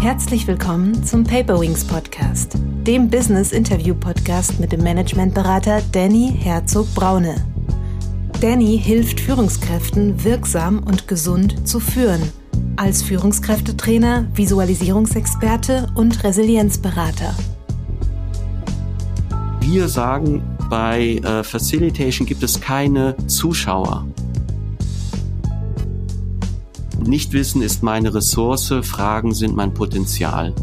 Herzlich willkommen zum Paperwings Podcast, dem Business Interview Podcast mit dem Managementberater Danny Herzog Braune. Danny hilft Führungskräften wirksam und gesund zu führen, als Führungskräftetrainer, Visualisierungsexperte und Resilienzberater. Wir sagen, bei äh, Facilitation gibt es keine Zuschauer. Nichtwissen ist meine Ressource, Fragen sind mein Potenzial.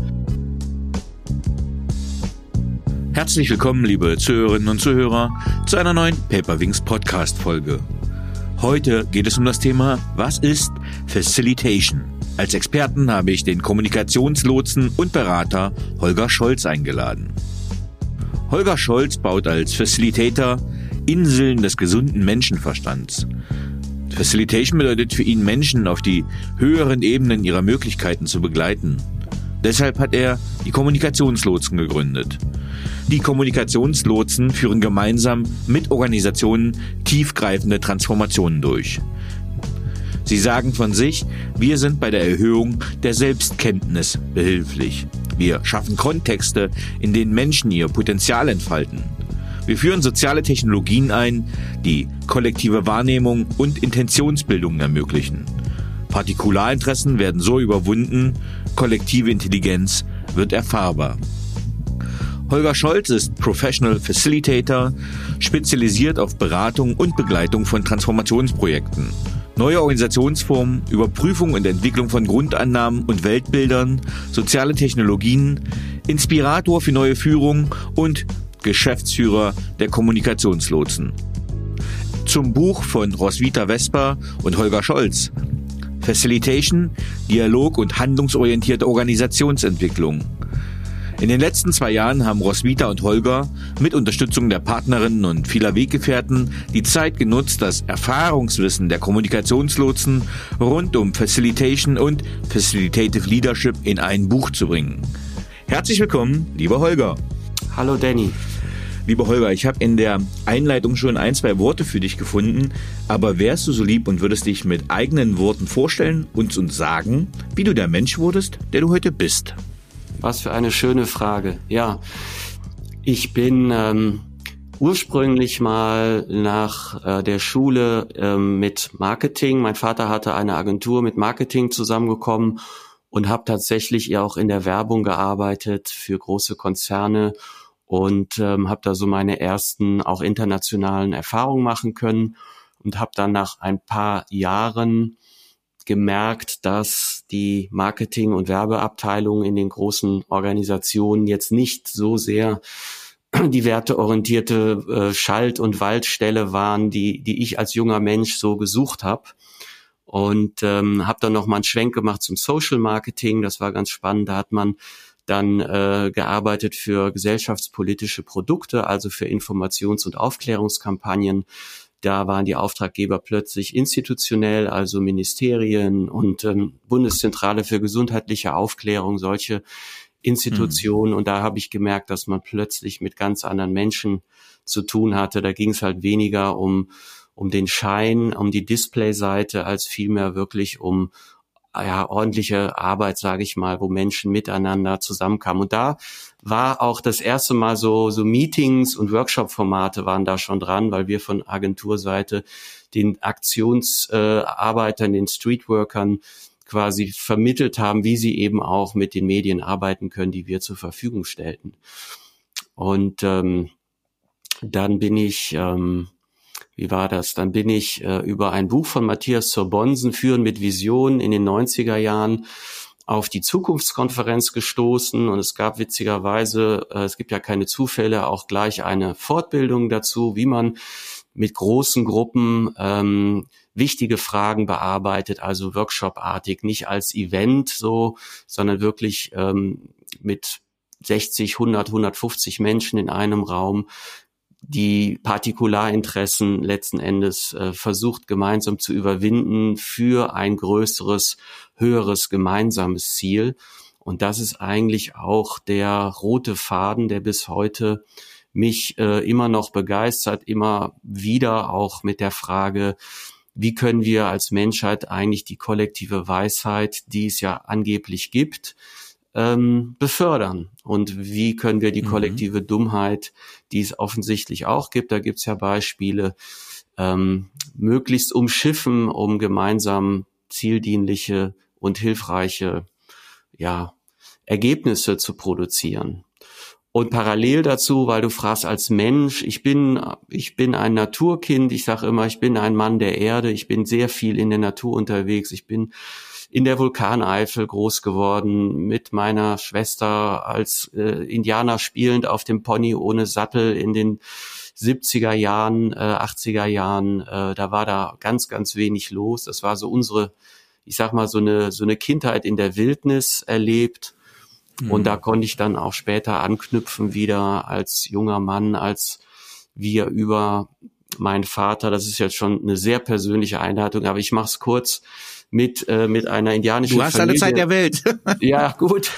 Herzlich willkommen, liebe Zuhörerinnen und Zuhörer, zu einer neuen Paperwings Podcast Folge. Heute geht es um das Thema, was ist Facilitation? Als Experten habe ich den Kommunikationslotsen und Berater Holger Scholz eingeladen. Holger Scholz baut als Facilitator Inseln des gesunden Menschenverstands. Facilitation bedeutet für ihn, Menschen auf die höheren Ebenen ihrer Möglichkeiten zu begleiten. Deshalb hat er die Kommunikationslotsen gegründet. Die Kommunikationslotsen führen gemeinsam mit Organisationen tiefgreifende Transformationen durch. Sie sagen von sich, wir sind bei der Erhöhung der Selbstkenntnis behilflich. Wir schaffen Kontexte, in denen Menschen ihr Potenzial entfalten. Wir führen soziale Technologien ein, die kollektive Wahrnehmung und Intentionsbildung ermöglichen. Partikularinteressen werden so überwunden, kollektive Intelligenz wird erfahrbar. Holger Scholz ist Professional Facilitator, spezialisiert auf Beratung und Begleitung von Transformationsprojekten. Neue Organisationsformen, Überprüfung und Entwicklung von Grundannahmen und Weltbildern, soziale Technologien, Inspirator für neue Führung und Geschäftsführer der Kommunikationslotsen. Zum Buch von Roswitha Vesper und Holger Scholz. Facilitation, Dialog und handlungsorientierte Organisationsentwicklung. In den letzten zwei Jahren haben Roswitha und Holger mit Unterstützung der Partnerinnen und vieler Weggefährten die Zeit genutzt, das Erfahrungswissen der Kommunikationslotsen rund um Facilitation und Facilitative Leadership in ein Buch zu bringen. Herzlich willkommen, lieber Holger. Hallo Danny. Lieber Holger, ich habe in der Einleitung schon ein, zwei Worte für dich gefunden, aber wärst du so lieb und würdest dich mit eigenen Worten vorstellen und uns sagen, wie du der Mensch wurdest, der du heute bist? Was für eine schöne Frage. Ja, ich bin ähm, ursprünglich mal nach äh, der Schule ähm, mit Marketing. Mein Vater hatte eine Agentur mit Marketing zusammengekommen und habe tatsächlich auch in der Werbung gearbeitet für große Konzerne und ähm, habe da so meine ersten auch internationalen Erfahrungen machen können und habe dann nach ein paar Jahren gemerkt, dass die Marketing- und Werbeabteilungen in den großen Organisationen jetzt nicht so sehr die werteorientierte äh, Schalt- und Waldstelle waren, die, die ich als junger Mensch so gesucht habe. Und ähm, habe dann noch mal einen Schwenk gemacht zum Social Marketing. Das war ganz spannend. Da hat man dann äh, gearbeitet für gesellschaftspolitische Produkte, also für Informations- und Aufklärungskampagnen. Da waren die Auftraggeber plötzlich institutionell, also Ministerien und ähm, Bundeszentrale für gesundheitliche Aufklärung, solche Institutionen. Mhm. Und da habe ich gemerkt, dass man plötzlich mit ganz anderen Menschen zu tun hatte. Da ging es halt weniger um um den Schein, um die Displayseite, als vielmehr wirklich um ja, ordentliche Arbeit, sage ich mal, wo Menschen miteinander zusammenkamen. Und da war auch das erste Mal so, so Meetings und Workshop-Formate waren da schon dran, weil wir von Agenturseite den Aktionsarbeitern, äh, den Streetworkern quasi vermittelt haben, wie sie eben auch mit den Medien arbeiten können, die wir zur Verfügung stellten. Und ähm, dann bin ich ähm, wie war das? Dann bin ich äh, über ein Buch von Matthias Sorbonsen, Führen mit Visionen in den 90er Jahren, auf die Zukunftskonferenz gestoßen und es gab witzigerweise, äh, es gibt ja keine Zufälle, auch gleich eine Fortbildung dazu, wie man mit großen Gruppen ähm, wichtige Fragen bearbeitet, also Workshop-artig, nicht als Event so, sondern wirklich ähm, mit 60, 100, 150 Menschen in einem Raum die Partikularinteressen letzten Endes äh, versucht gemeinsam zu überwinden für ein größeres, höheres gemeinsames Ziel. Und das ist eigentlich auch der rote Faden, der bis heute mich äh, immer noch begeistert, immer wieder auch mit der Frage, wie können wir als Menschheit eigentlich die kollektive Weisheit, die es ja angeblich gibt, ähm, befördern und wie können wir die mhm. kollektive. Dummheit, die es offensichtlich auch gibt, da gibt es ja Beispiele, ähm, möglichst umschiffen, um gemeinsam zieldienliche und hilfreiche ja, Ergebnisse zu produzieren. Und parallel dazu, weil du fragst als Mensch, ich bin, ich bin ein Naturkind, ich sage immer, ich bin ein Mann der Erde, ich bin sehr viel in der Natur unterwegs, ich bin in der Vulkaneifel groß geworden, mit meiner Schwester als äh, Indianer spielend auf dem Pony ohne Sattel in den 70er Jahren, äh, 80er Jahren, äh, da war da ganz, ganz wenig los. Das war so unsere, ich sag mal, so eine, so eine Kindheit in der Wildnis erlebt. Mhm. Und da konnte ich dann auch später anknüpfen wieder als junger Mann, als wir über meinen Vater, das ist jetzt schon eine sehr persönliche Einleitung, aber ich mache es kurz, mit, äh, mit einer indianischen Familie. Du hast Familie, alle Zeit der Welt. ja, gut.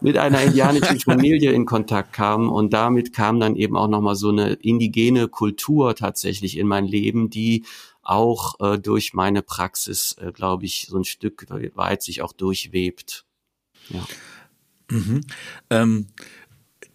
Mit einer indianischen Familie in Kontakt kam und damit kam dann eben auch nochmal so eine indigene Kultur tatsächlich in mein Leben, die auch äh, durch meine Praxis, äh, glaube ich, so ein Stück weit sich auch durchwebt. Ja. Mhm. Ähm,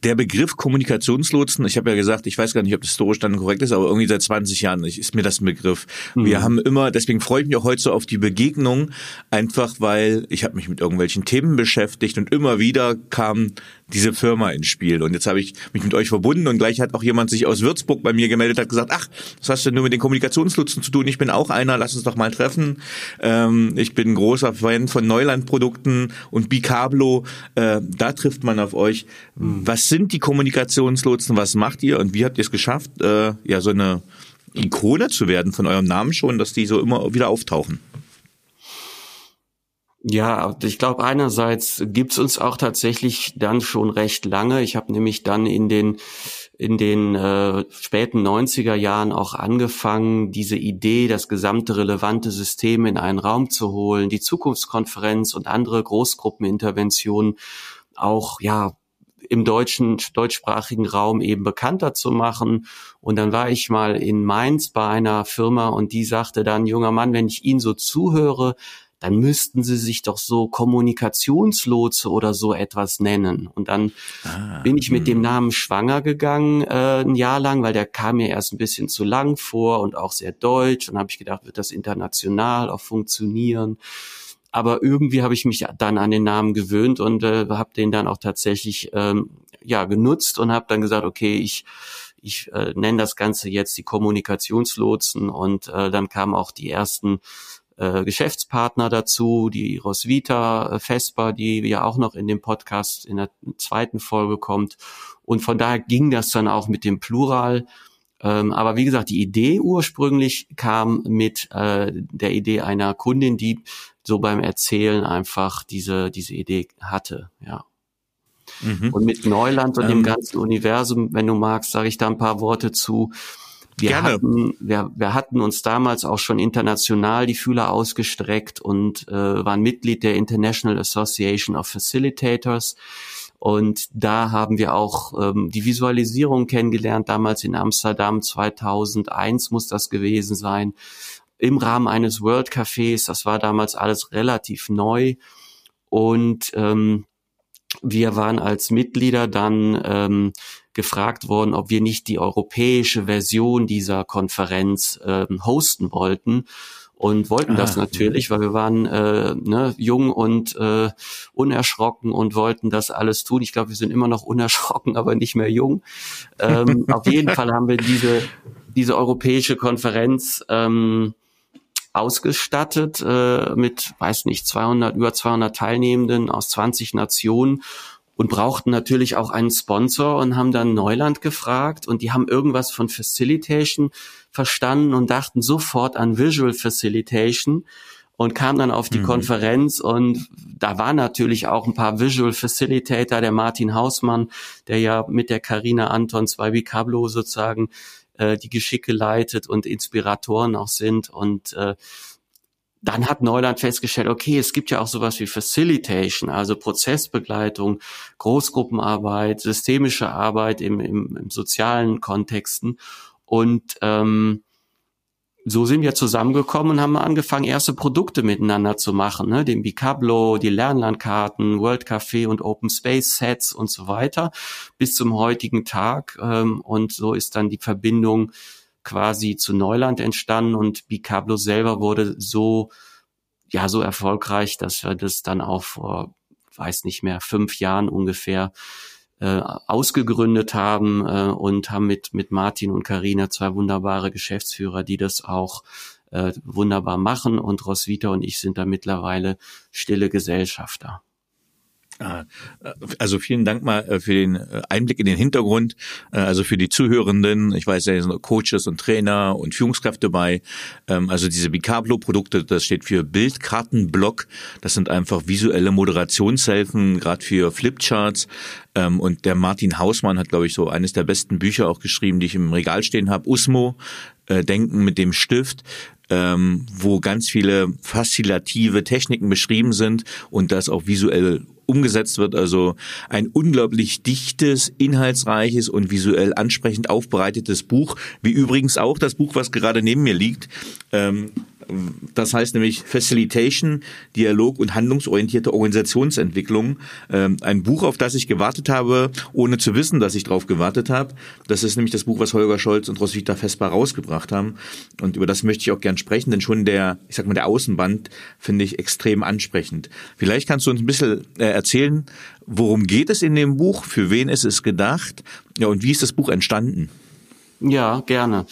der Begriff Kommunikationslotsen, ich habe ja gesagt, ich weiß gar nicht, ob das historisch dann korrekt ist, aber irgendwie seit 20 Jahren ist mir das ein Begriff. Mhm. Wir haben immer, deswegen freue ich mich auch heute so auf die Begegnung, einfach weil ich habe mich mit irgendwelchen Themen beschäftigt und immer wieder kam diese Firma ins Spiel. Und jetzt habe ich mich mit euch verbunden und gleich hat auch jemand sich aus Würzburg bei mir gemeldet, hat gesagt, ach, was hast du denn nur mit den Kommunikationslotsen zu tun? Ich bin auch einer, lass uns doch mal treffen. Ähm, ich bin ein großer Fan von Neulandprodukten und Bicablo. Äh, da trifft man auf euch. Mhm. Was sind die Kommunikationslotsen? Was macht ihr und wie habt ihr es geschafft, äh, ja so eine Ikone zu werden von eurem Namen schon, dass die so immer wieder auftauchen? Ja, ich glaube, einerseits gibt's uns auch tatsächlich dann schon recht lange. Ich habe nämlich dann in den in den äh, späten 90er Jahren auch angefangen, diese Idee, das gesamte relevante System in einen Raum zu holen, die Zukunftskonferenz und andere Großgruppeninterventionen auch ja im deutschen deutschsprachigen Raum eben bekannter zu machen. Und dann war ich mal in Mainz bei einer Firma und die sagte dann, junger Mann, wenn ich Ihnen so zuhöre, dann müssten sie sich doch so Kommunikationslotse oder so etwas nennen. Und dann ah, bin ich mit dem hm. Namen schwanger gegangen äh, ein Jahr lang, weil der kam mir erst ein bisschen zu lang vor und auch sehr deutsch. Und habe ich gedacht, wird das international auch funktionieren? Aber irgendwie habe ich mich dann an den Namen gewöhnt und äh, habe den dann auch tatsächlich ähm, ja genutzt und habe dann gesagt, okay, ich ich äh, nenne das Ganze jetzt die Kommunikationslotsen und äh, dann kamen auch die ersten äh, Geschäftspartner dazu, die Roswitha äh, Vesper, die ja auch noch in dem Podcast in der zweiten Folge kommt. Und von daher ging das dann auch mit dem Plural. Ähm, aber wie gesagt, die Idee ursprünglich kam mit äh, der Idee einer Kundin, die so beim Erzählen einfach diese, diese Idee hatte, ja. Mhm. Und mit Neuland und ähm, dem ganzen Universum, wenn du magst, sage ich da ein paar Worte zu. Wir Gerne. hatten, wir, wir hatten uns damals auch schon international die Fühler ausgestreckt und äh, waren Mitglied der International Association of Facilitators. Und da haben wir auch ähm, die Visualisierung kennengelernt, damals in Amsterdam 2001 muss das gewesen sein, im Rahmen eines World Cafés. Das war damals alles relativ neu. Und ähm, wir waren als Mitglieder dann ähm, gefragt worden, ob wir nicht die europäische Version dieser Konferenz äh, hosten wollten und wollten ah, das natürlich, weil wir waren äh, ne, jung und äh, unerschrocken und wollten das alles tun. Ich glaube, wir sind immer noch unerschrocken, aber nicht mehr jung. Ähm, auf jeden Fall haben wir diese diese europäische Konferenz ähm, ausgestattet äh, mit, weiß nicht, 200 über 200 Teilnehmenden aus 20 Nationen und brauchten natürlich auch einen Sponsor und haben dann Neuland gefragt und die haben irgendwas von Facilitation verstanden und dachten sofort an Visual Facilitation und kamen dann auf die mhm. Konferenz und da war natürlich auch ein paar Visual Facilitator, der Martin Hausmann, der ja mit der Karina Anton zwei Bicablo sozusagen äh, die Geschicke leitet und Inspiratoren auch sind und äh, dann hat Neuland festgestellt, okay, es gibt ja auch sowas wie Facilitation, also Prozessbegleitung, Großgruppenarbeit, systemische Arbeit im, im, im sozialen Kontexten. Und ähm, so sind wir zusammengekommen und haben angefangen, erste Produkte miteinander zu machen, ne? den Bicablo, die Lernlandkarten, World Café und Open Space Sets und so weiter, bis zum heutigen Tag. Ähm, und so ist dann die Verbindung quasi zu Neuland entstanden und Bicablo selber wurde so, ja, so erfolgreich, dass wir das dann auch vor, weiß nicht mehr, fünf Jahren ungefähr äh, ausgegründet haben äh, und haben mit, mit Martin und Karina zwei wunderbare Geschäftsführer, die das auch äh, wunderbar machen. Und Roswitha und ich sind da mittlerweile stille Gesellschafter. Ah, also vielen Dank mal äh, für den äh, Einblick in den Hintergrund, äh, also für die Zuhörenden. Ich weiß, da sind Coaches und Trainer und Führungskräfte bei. Ähm, also diese Bicablo-Produkte, das steht für Bildkartenblock. Das sind einfach visuelle Moderationshilfen, gerade für Flipcharts. Ähm, und der Martin Hausmann hat, glaube ich, so eines der besten Bücher auch geschrieben, die ich im Regal stehen habe. Usmo, Denken mit dem Stift ähm, wo ganz viele faszilative Techniken beschrieben sind und das auch visuell umgesetzt wird. Also ein unglaublich dichtes, inhaltsreiches und visuell ansprechend aufbereitetes Buch, wie übrigens auch das Buch, was gerade neben mir liegt. Ähm, das heißt nämlich Facilitation, Dialog und handlungsorientierte Organisationsentwicklung. Ähm, ein Buch, auf das ich gewartet habe, ohne zu wissen, dass ich drauf gewartet habe. Das ist nämlich das Buch, was Holger Scholz und Roswitha Vespa rausgebracht haben. Und über das möchte ich auch gern sprechen, denn schon der, ich sag mal, der Außenband finde ich extrem ansprechend. Vielleicht kannst du uns ein bisschen äh, erzählen, worum geht es in dem Buch, für wen ist es gedacht, ja, und wie ist das Buch entstanden? Ja, gerne.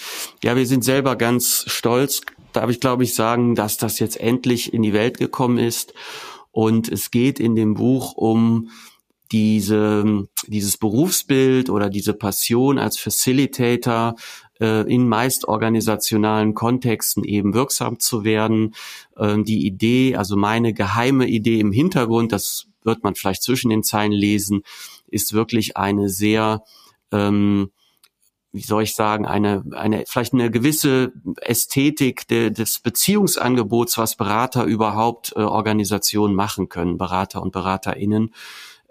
Ja, wir sind selber ganz stolz darf ich, glaube ich, sagen, dass das jetzt endlich in die Welt gekommen ist. Und es geht in dem Buch um diese, dieses Berufsbild oder diese Passion als Facilitator äh, in meist organisationalen Kontexten eben wirksam zu werden. Ähm, die Idee, also meine geheime Idee im Hintergrund, das wird man vielleicht zwischen den Zeilen lesen, ist wirklich eine sehr ähm, wie soll ich sagen, eine, eine, vielleicht eine gewisse Ästhetik de, des Beziehungsangebots, was Berater überhaupt äh, Organisationen machen können, Berater und BeraterInnen.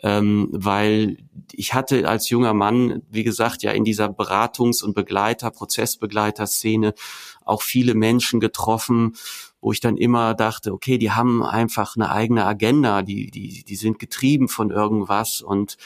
Ähm, weil ich hatte als junger Mann, wie gesagt, ja in dieser Beratungs- und Begleiter, Prozessbegleiter-Szene auch viele Menschen getroffen, wo ich dann immer dachte, okay, die haben einfach eine eigene Agenda, die, die, die sind getrieben von irgendwas und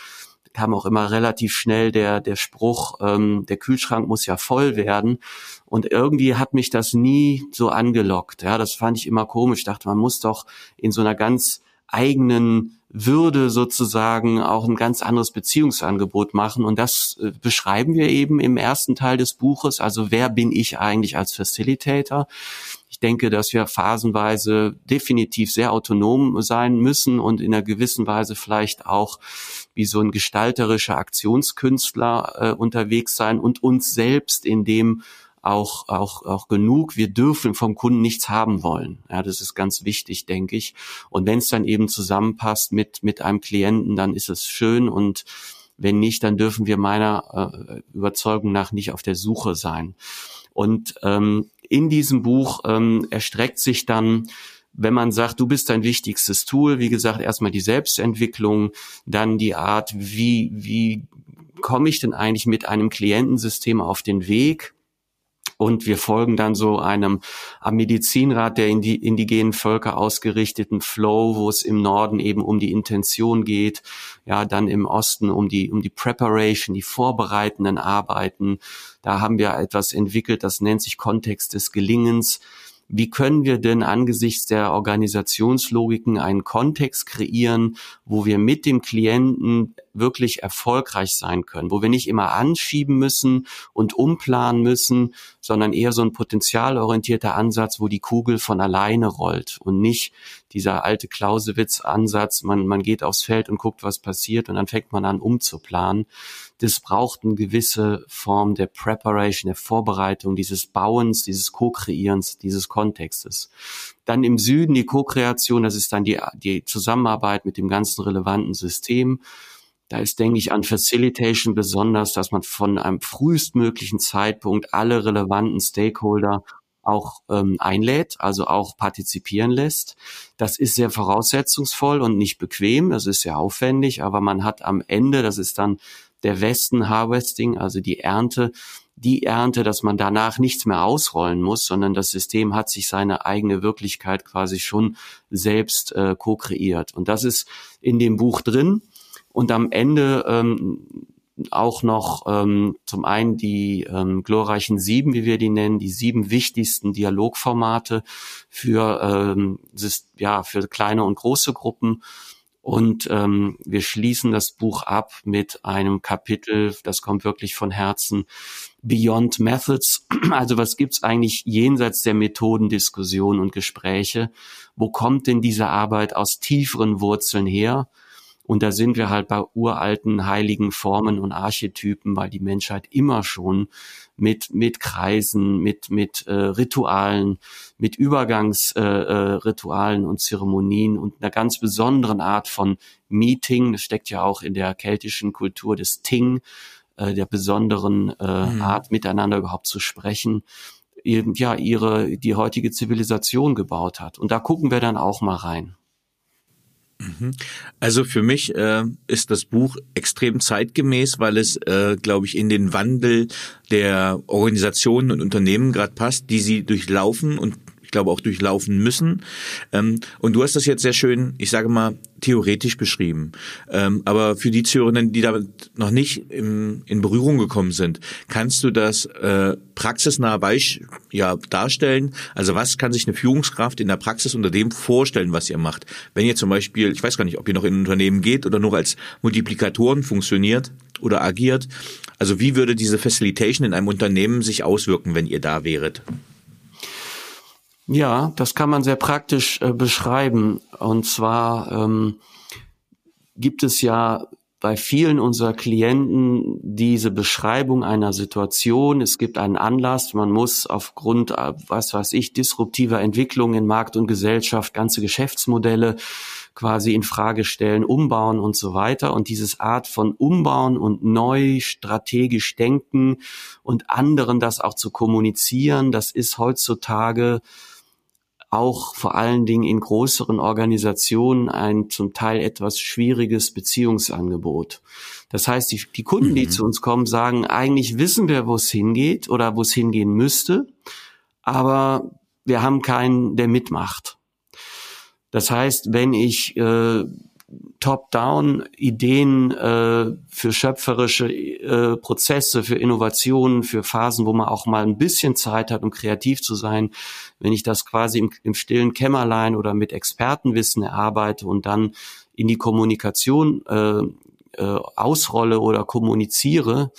kam auch immer relativ schnell der, der Spruch, ähm, der Kühlschrank muss ja voll werden. Und irgendwie hat mich das nie so angelockt. Ja, das fand ich immer komisch. Ich dachte, man muss doch in so einer ganz eigenen würde sozusagen auch ein ganz anderes Beziehungsangebot machen. Und das äh, beschreiben wir eben im ersten Teil des Buches. Also wer bin ich eigentlich als Facilitator? Ich denke, dass wir phasenweise definitiv sehr autonom sein müssen und in einer gewissen Weise vielleicht auch wie so ein gestalterischer Aktionskünstler äh, unterwegs sein und uns selbst in dem auch, auch, auch genug. Wir dürfen vom Kunden nichts haben wollen. Ja, das ist ganz wichtig, denke ich. Und wenn es dann eben zusammenpasst mit, mit einem Klienten, dann ist es schön und wenn nicht, dann dürfen wir meiner äh, Überzeugung nach nicht auf der Suche sein. Und ähm, in diesem Buch ähm, erstreckt sich dann wenn man sagt, du bist dein wichtigstes Tool, wie gesagt, erstmal die Selbstentwicklung, dann die Art, wie, wie komme ich denn eigentlich mit einem Klientensystem auf den Weg? Und wir folgen dann so einem am Medizinrat der indigenen Völker ausgerichteten Flow, wo es im Norden eben um die Intention geht, ja, dann im Osten um die, um die Preparation, die vorbereitenden Arbeiten. Da haben wir etwas entwickelt, das nennt sich Kontext des Gelingens wie können wir denn angesichts der Organisationslogiken einen Kontext kreieren, wo wir mit dem Klienten wirklich erfolgreich sein können, wo wir nicht immer anschieben müssen und umplanen müssen, sondern eher so ein potenzialorientierter Ansatz, wo die Kugel von alleine rollt und nicht dieser alte Clausewitz-Ansatz, man, man geht aufs Feld und guckt, was passiert und dann fängt man an umzuplanen. Das braucht eine gewisse Form der Preparation, der Vorbereitung, dieses Bauens, dieses Co-Kreierens, dieses Kontextes. Dann im Süden die Co-Kreation, das ist dann die, die Zusammenarbeit mit dem ganzen relevanten System. Da ist, denke ich, an Facilitation besonders, dass man von einem frühestmöglichen Zeitpunkt alle relevanten Stakeholder auch ähm, einlädt, also auch partizipieren lässt. Das ist sehr voraussetzungsvoll und nicht bequem, das ist sehr aufwendig, aber man hat am Ende, das ist dann der Westen Harvesting, also die Ernte, die Ernte, dass man danach nichts mehr ausrollen muss, sondern das System hat sich seine eigene Wirklichkeit quasi schon selbst äh, co-kreiert. Und das ist in dem Buch drin. Und am Ende ähm, auch noch ähm, zum einen die ähm, glorreichen sieben, wie wir die nennen, die sieben wichtigsten Dialogformate für ähm, ja für kleine und große Gruppen und ähm, wir schließen das Buch ab mit einem Kapitel, das kommt wirklich von Herzen, Beyond Methods. Also was gibt's eigentlich jenseits der Methodendiskussion und Gespräche? Wo kommt denn diese Arbeit aus tieferen Wurzeln her? Und da sind wir halt bei uralten heiligen Formen und Archetypen, weil die Menschheit immer schon mit, mit Kreisen, mit, mit äh, Ritualen, mit Übergangsritualen äh, äh, und Zeremonien und einer ganz besonderen Art von Meeting, das steckt ja auch in der keltischen Kultur des Ting, äh, der besonderen äh, mhm. Art, miteinander überhaupt zu sprechen, eben, ja, ihre, die heutige Zivilisation gebaut hat. Und da gucken wir dann auch mal rein. Mhm. Also für mich äh, ist das Buch extrem zeitgemäß, weil es, äh, glaube ich, in den Wandel der Organisationen und Unternehmen gerade passt, die sie durchlaufen und glaube auch durchlaufen müssen. Ähm, und du hast das jetzt sehr schön, ich sage mal, theoretisch beschrieben. Ähm, aber für die Zuhörerinnen, die damit noch nicht in Berührung gekommen sind, kannst du das äh, praxisnah Beisch ja, darstellen? Also was kann sich eine Führungskraft in der Praxis unter dem vorstellen, was ihr macht? Wenn ihr zum Beispiel, ich weiß gar nicht, ob ihr noch in ein Unternehmen geht oder nur als Multiplikatoren funktioniert oder agiert. Also wie würde diese Facilitation in einem Unternehmen sich auswirken, wenn ihr da wäret? Ja, das kann man sehr praktisch äh, beschreiben. Und zwar ähm, gibt es ja bei vielen unserer Klienten diese Beschreibung einer Situation. Es gibt einen Anlass. Man muss aufgrund, äh, was weiß ich, disruptiver Entwicklungen in Markt und Gesellschaft ganze Geschäftsmodelle quasi in Frage stellen, umbauen und so weiter. Und dieses Art von Umbauen und neu strategisch denken und anderen das auch zu kommunizieren, das ist heutzutage auch vor allen Dingen in größeren Organisationen ein zum Teil etwas schwieriges Beziehungsangebot. Das heißt, die, die Kunden, mhm. die zu uns kommen, sagen, eigentlich wissen wir, wo es hingeht oder wo es hingehen müsste, aber wir haben keinen, der mitmacht. Das heißt, wenn ich äh, top-down Ideen äh, für schöpferische äh, Prozesse, für Innovationen, für Phasen, wo man auch mal ein bisschen Zeit hat, um kreativ zu sein. Wenn ich das quasi im, im stillen Kämmerlein oder mit Expertenwissen erarbeite und dann in die Kommunikation äh, äh, ausrolle oder kommuniziere,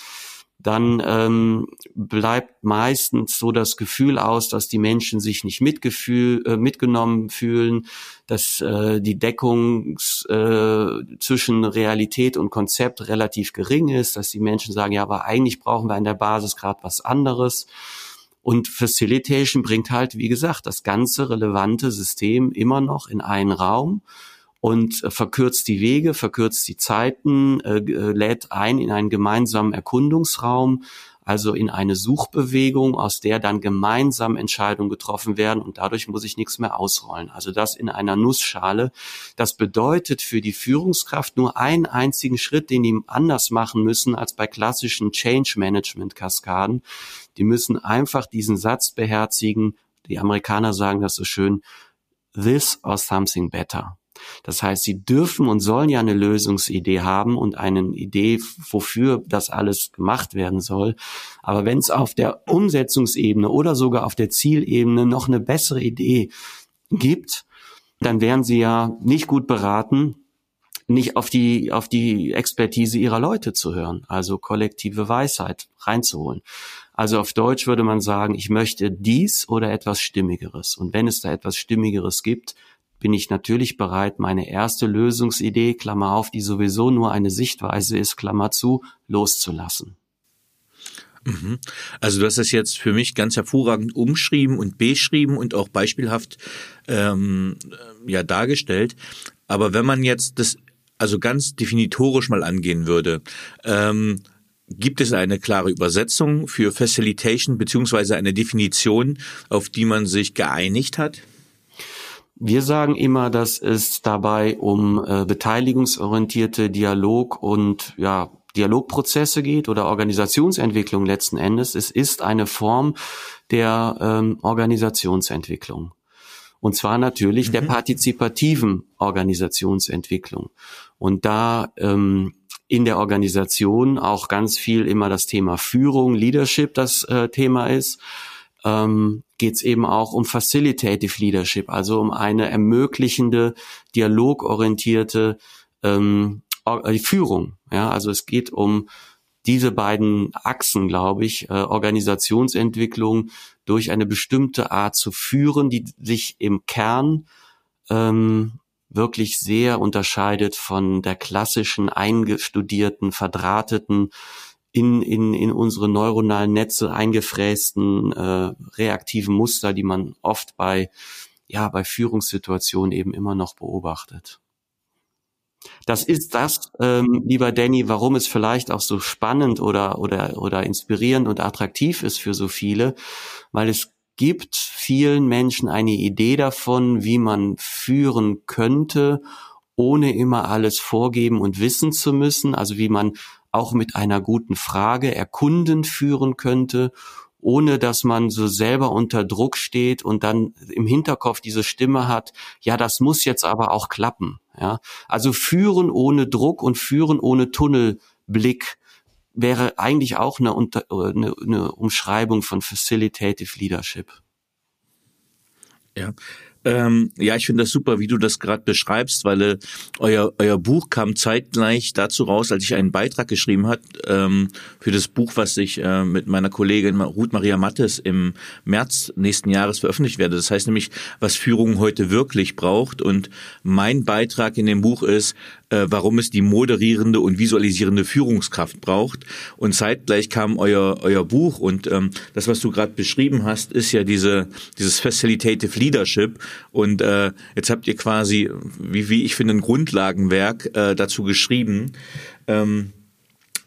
dann ähm, bleibt meistens so das Gefühl aus, dass die Menschen sich nicht mitgefühl, äh, mitgenommen fühlen, dass äh, die Deckung äh, zwischen Realität und Konzept relativ gering ist, dass die Menschen sagen, ja, aber eigentlich brauchen wir in der Basis gerade was anderes. Und Facilitation bringt halt, wie gesagt, das ganze relevante System immer noch in einen Raum und äh, verkürzt die Wege, verkürzt die Zeiten, äh, äh, lädt ein in einen gemeinsamen Erkundungsraum, also in eine Suchbewegung, aus der dann gemeinsam Entscheidungen getroffen werden und dadurch muss ich nichts mehr ausrollen. Also das in einer Nussschale. Das bedeutet für die Führungskraft nur einen einzigen Schritt, den die anders machen müssen als bei klassischen Change Management Kaskaden. Die müssen einfach diesen Satz beherzigen. Die Amerikaner sagen das so schön. This or something better. Das heißt, sie dürfen und sollen ja eine Lösungsidee haben und eine Idee, wofür das alles gemacht werden soll. Aber wenn es auf der Umsetzungsebene oder sogar auf der Zielebene noch eine bessere Idee gibt, dann wären sie ja nicht gut beraten, nicht auf die, auf die Expertise ihrer Leute zu hören, also kollektive Weisheit reinzuholen. Also auf Deutsch würde man sagen, ich möchte dies oder etwas Stimmigeres. Und wenn es da etwas Stimmigeres gibt, bin ich natürlich bereit, meine erste Lösungsidee, Klammer auf, die sowieso nur eine Sichtweise ist, Klammer zu, loszulassen. Mhm. Also du hast das jetzt für mich ganz hervorragend umschrieben und beschrieben und auch beispielhaft ähm, ja dargestellt. Aber wenn man jetzt das also ganz definitorisch mal angehen würde, ähm, gibt es eine klare Übersetzung für Facilitation beziehungsweise eine Definition, auf die man sich geeinigt hat? Wir sagen immer, dass es dabei um äh, beteiligungsorientierte Dialog und ja Dialogprozesse geht oder Organisationsentwicklung letzten Endes. Es ist eine Form der ähm, Organisationsentwicklung. Und zwar natürlich mhm. der partizipativen Organisationsentwicklung. Und da ähm, in der Organisation auch ganz viel immer das Thema Führung, Leadership das äh, Thema ist, ähm, geht es eben auch um Facilitative Leadership, also um eine ermöglichende, dialogorientierte ähm, äh, Führung. Ja, also es geht um diese beiden Achsen, glaube ich, äh, Organisationsentwicklung durch eine bestimmte Art zu führen, die sich im Kern ähm, wirklich sehr unterscheidet von der klassischen, eingestudierten, verdrahteten, in, in, in unsere neuronalen Netze eingefrästen äh, reaktiven Muster, die man oft bei, ja, bei Führungssituationen eben immer noch beobachtet. Das ist das, ähm, lieber Danny, warum es vielleicht auch so spannend oder, oder, oder inspirierend und attraktiv ist für so viele, weil es gibt vielen Menschen eine Idee davon, wie man führen könnte, ohne immer alles vorgeben und wissen zu müssen, also wie man auch mit einer guten Frage erkundend führen könnte, ohne dass man so selber unter Druck steht und dann im Hinterkopf diese Stimme hat, ja, das muss jetzt aber auch klappen. Ja, also führen ohne Druck und führen ohne Tunnelblick wäre eigentlich auch eine, eine, eine Umschreibung von Facilitative Leadership. Ja, ähm, ja, ich finde das super, wie du das gerade beschreibst, weil äh, euer, euer Buch kam zeitgleich dazu raus, als ich einen Beitrag geschrieben hat ähm, für das Buch, was ich äh, mit meiner Kollegin Ruth Maria Mattes im März nächsten Jahres veröffentlicht werde. Das heißt nämlich, was Führung heute wirklich braucht. Und mein Beitrag in dem Buch ist, äh, warum es die moderierende und visualisierende Führungskraft braucht. Und zeitgleich kam euer, euer Buch und ähm, das, was du gerade beschrieben hast, ist ja diese, dieses Facilitative Leadership. Und äh, jetzt habt ihr quasi, wie, wie ich finde, ein Grundlagenwerk äh, dazu geschrieben. Ähm,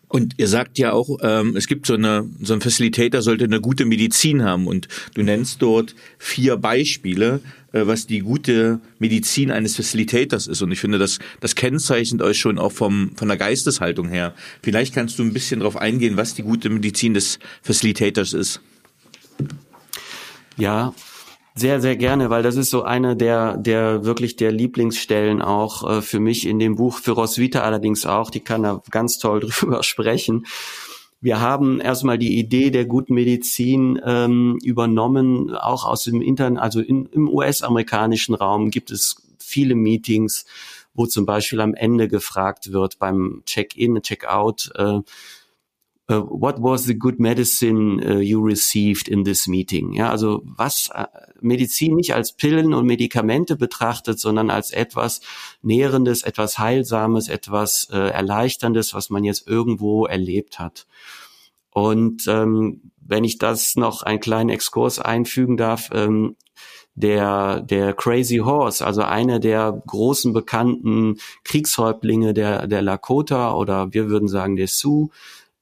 und ihr sagt ja auch, ähm, es gibt so eine, so ein Facilitator sollte eine gute Medizin haben und du nennst dort vier Beispiele, äh, was die gute Medizin eines Facilitators ist. Und ich finde, das, das kennzeichnet euch schon auch vom, von der Geisteshaltung her. Vielleicht kannst du ein bisschen darauf eingehen, was die gute Medizin des Facilitators ist. Ja, sehr, sehr gerne, weil das ist so eine der, der wirklich der Lieblingsstellen auch äh, für mich in dem Buch, für Roswitha allerdings auch, die kann da ganz toll drüber sprechen. Wir haben erstmal die Idee der guten Medizin ähm, übernommen, auch aus dem Internet, also in, im US-amerikanischen Raum gibt es viele Meetings, wo zum Beispiel am Ende gefragt wird beim Check-in, Check-out, äh, uh, what was the good medicine uh, you received in this meeting? Ja, also was uh, Medizin nicht als Pillen und Medikamente betrachtet, sondern als etwas Nährendes, etwas Heilsames, etwas äh, Erleichterndes, was man jetzt irgendwo erlebt hat. Und ähm, wenn ich das noch einen kleinen Exkurs einfügen darf, ähm, der, der Crazy Horse, also einer der großen bekannten Kriegshäuptlinge der, der Lakota oder wir würden sagen der Sioux,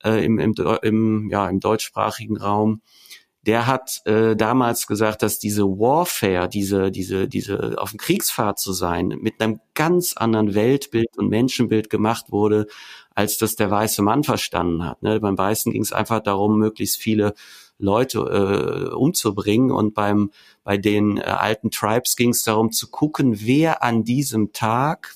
äh, im, im, im, ja, im deutschsprachigen Raum, der hat äh, damals gesagt, dass diese Warfare, diese, diese, diese auf dem Kriegsfahrt zu sein, mit einem ganz anderen Weltbild und Menschenbild gemacht wurde, als das der weiße Mann verstanden hat. Ne? Beim Weißen ging es einfach darum, möglichst viele Leute äh, umzubringen und beim bei den äh, alten Tribes ging es darum zu gucken, wer an diesem Tag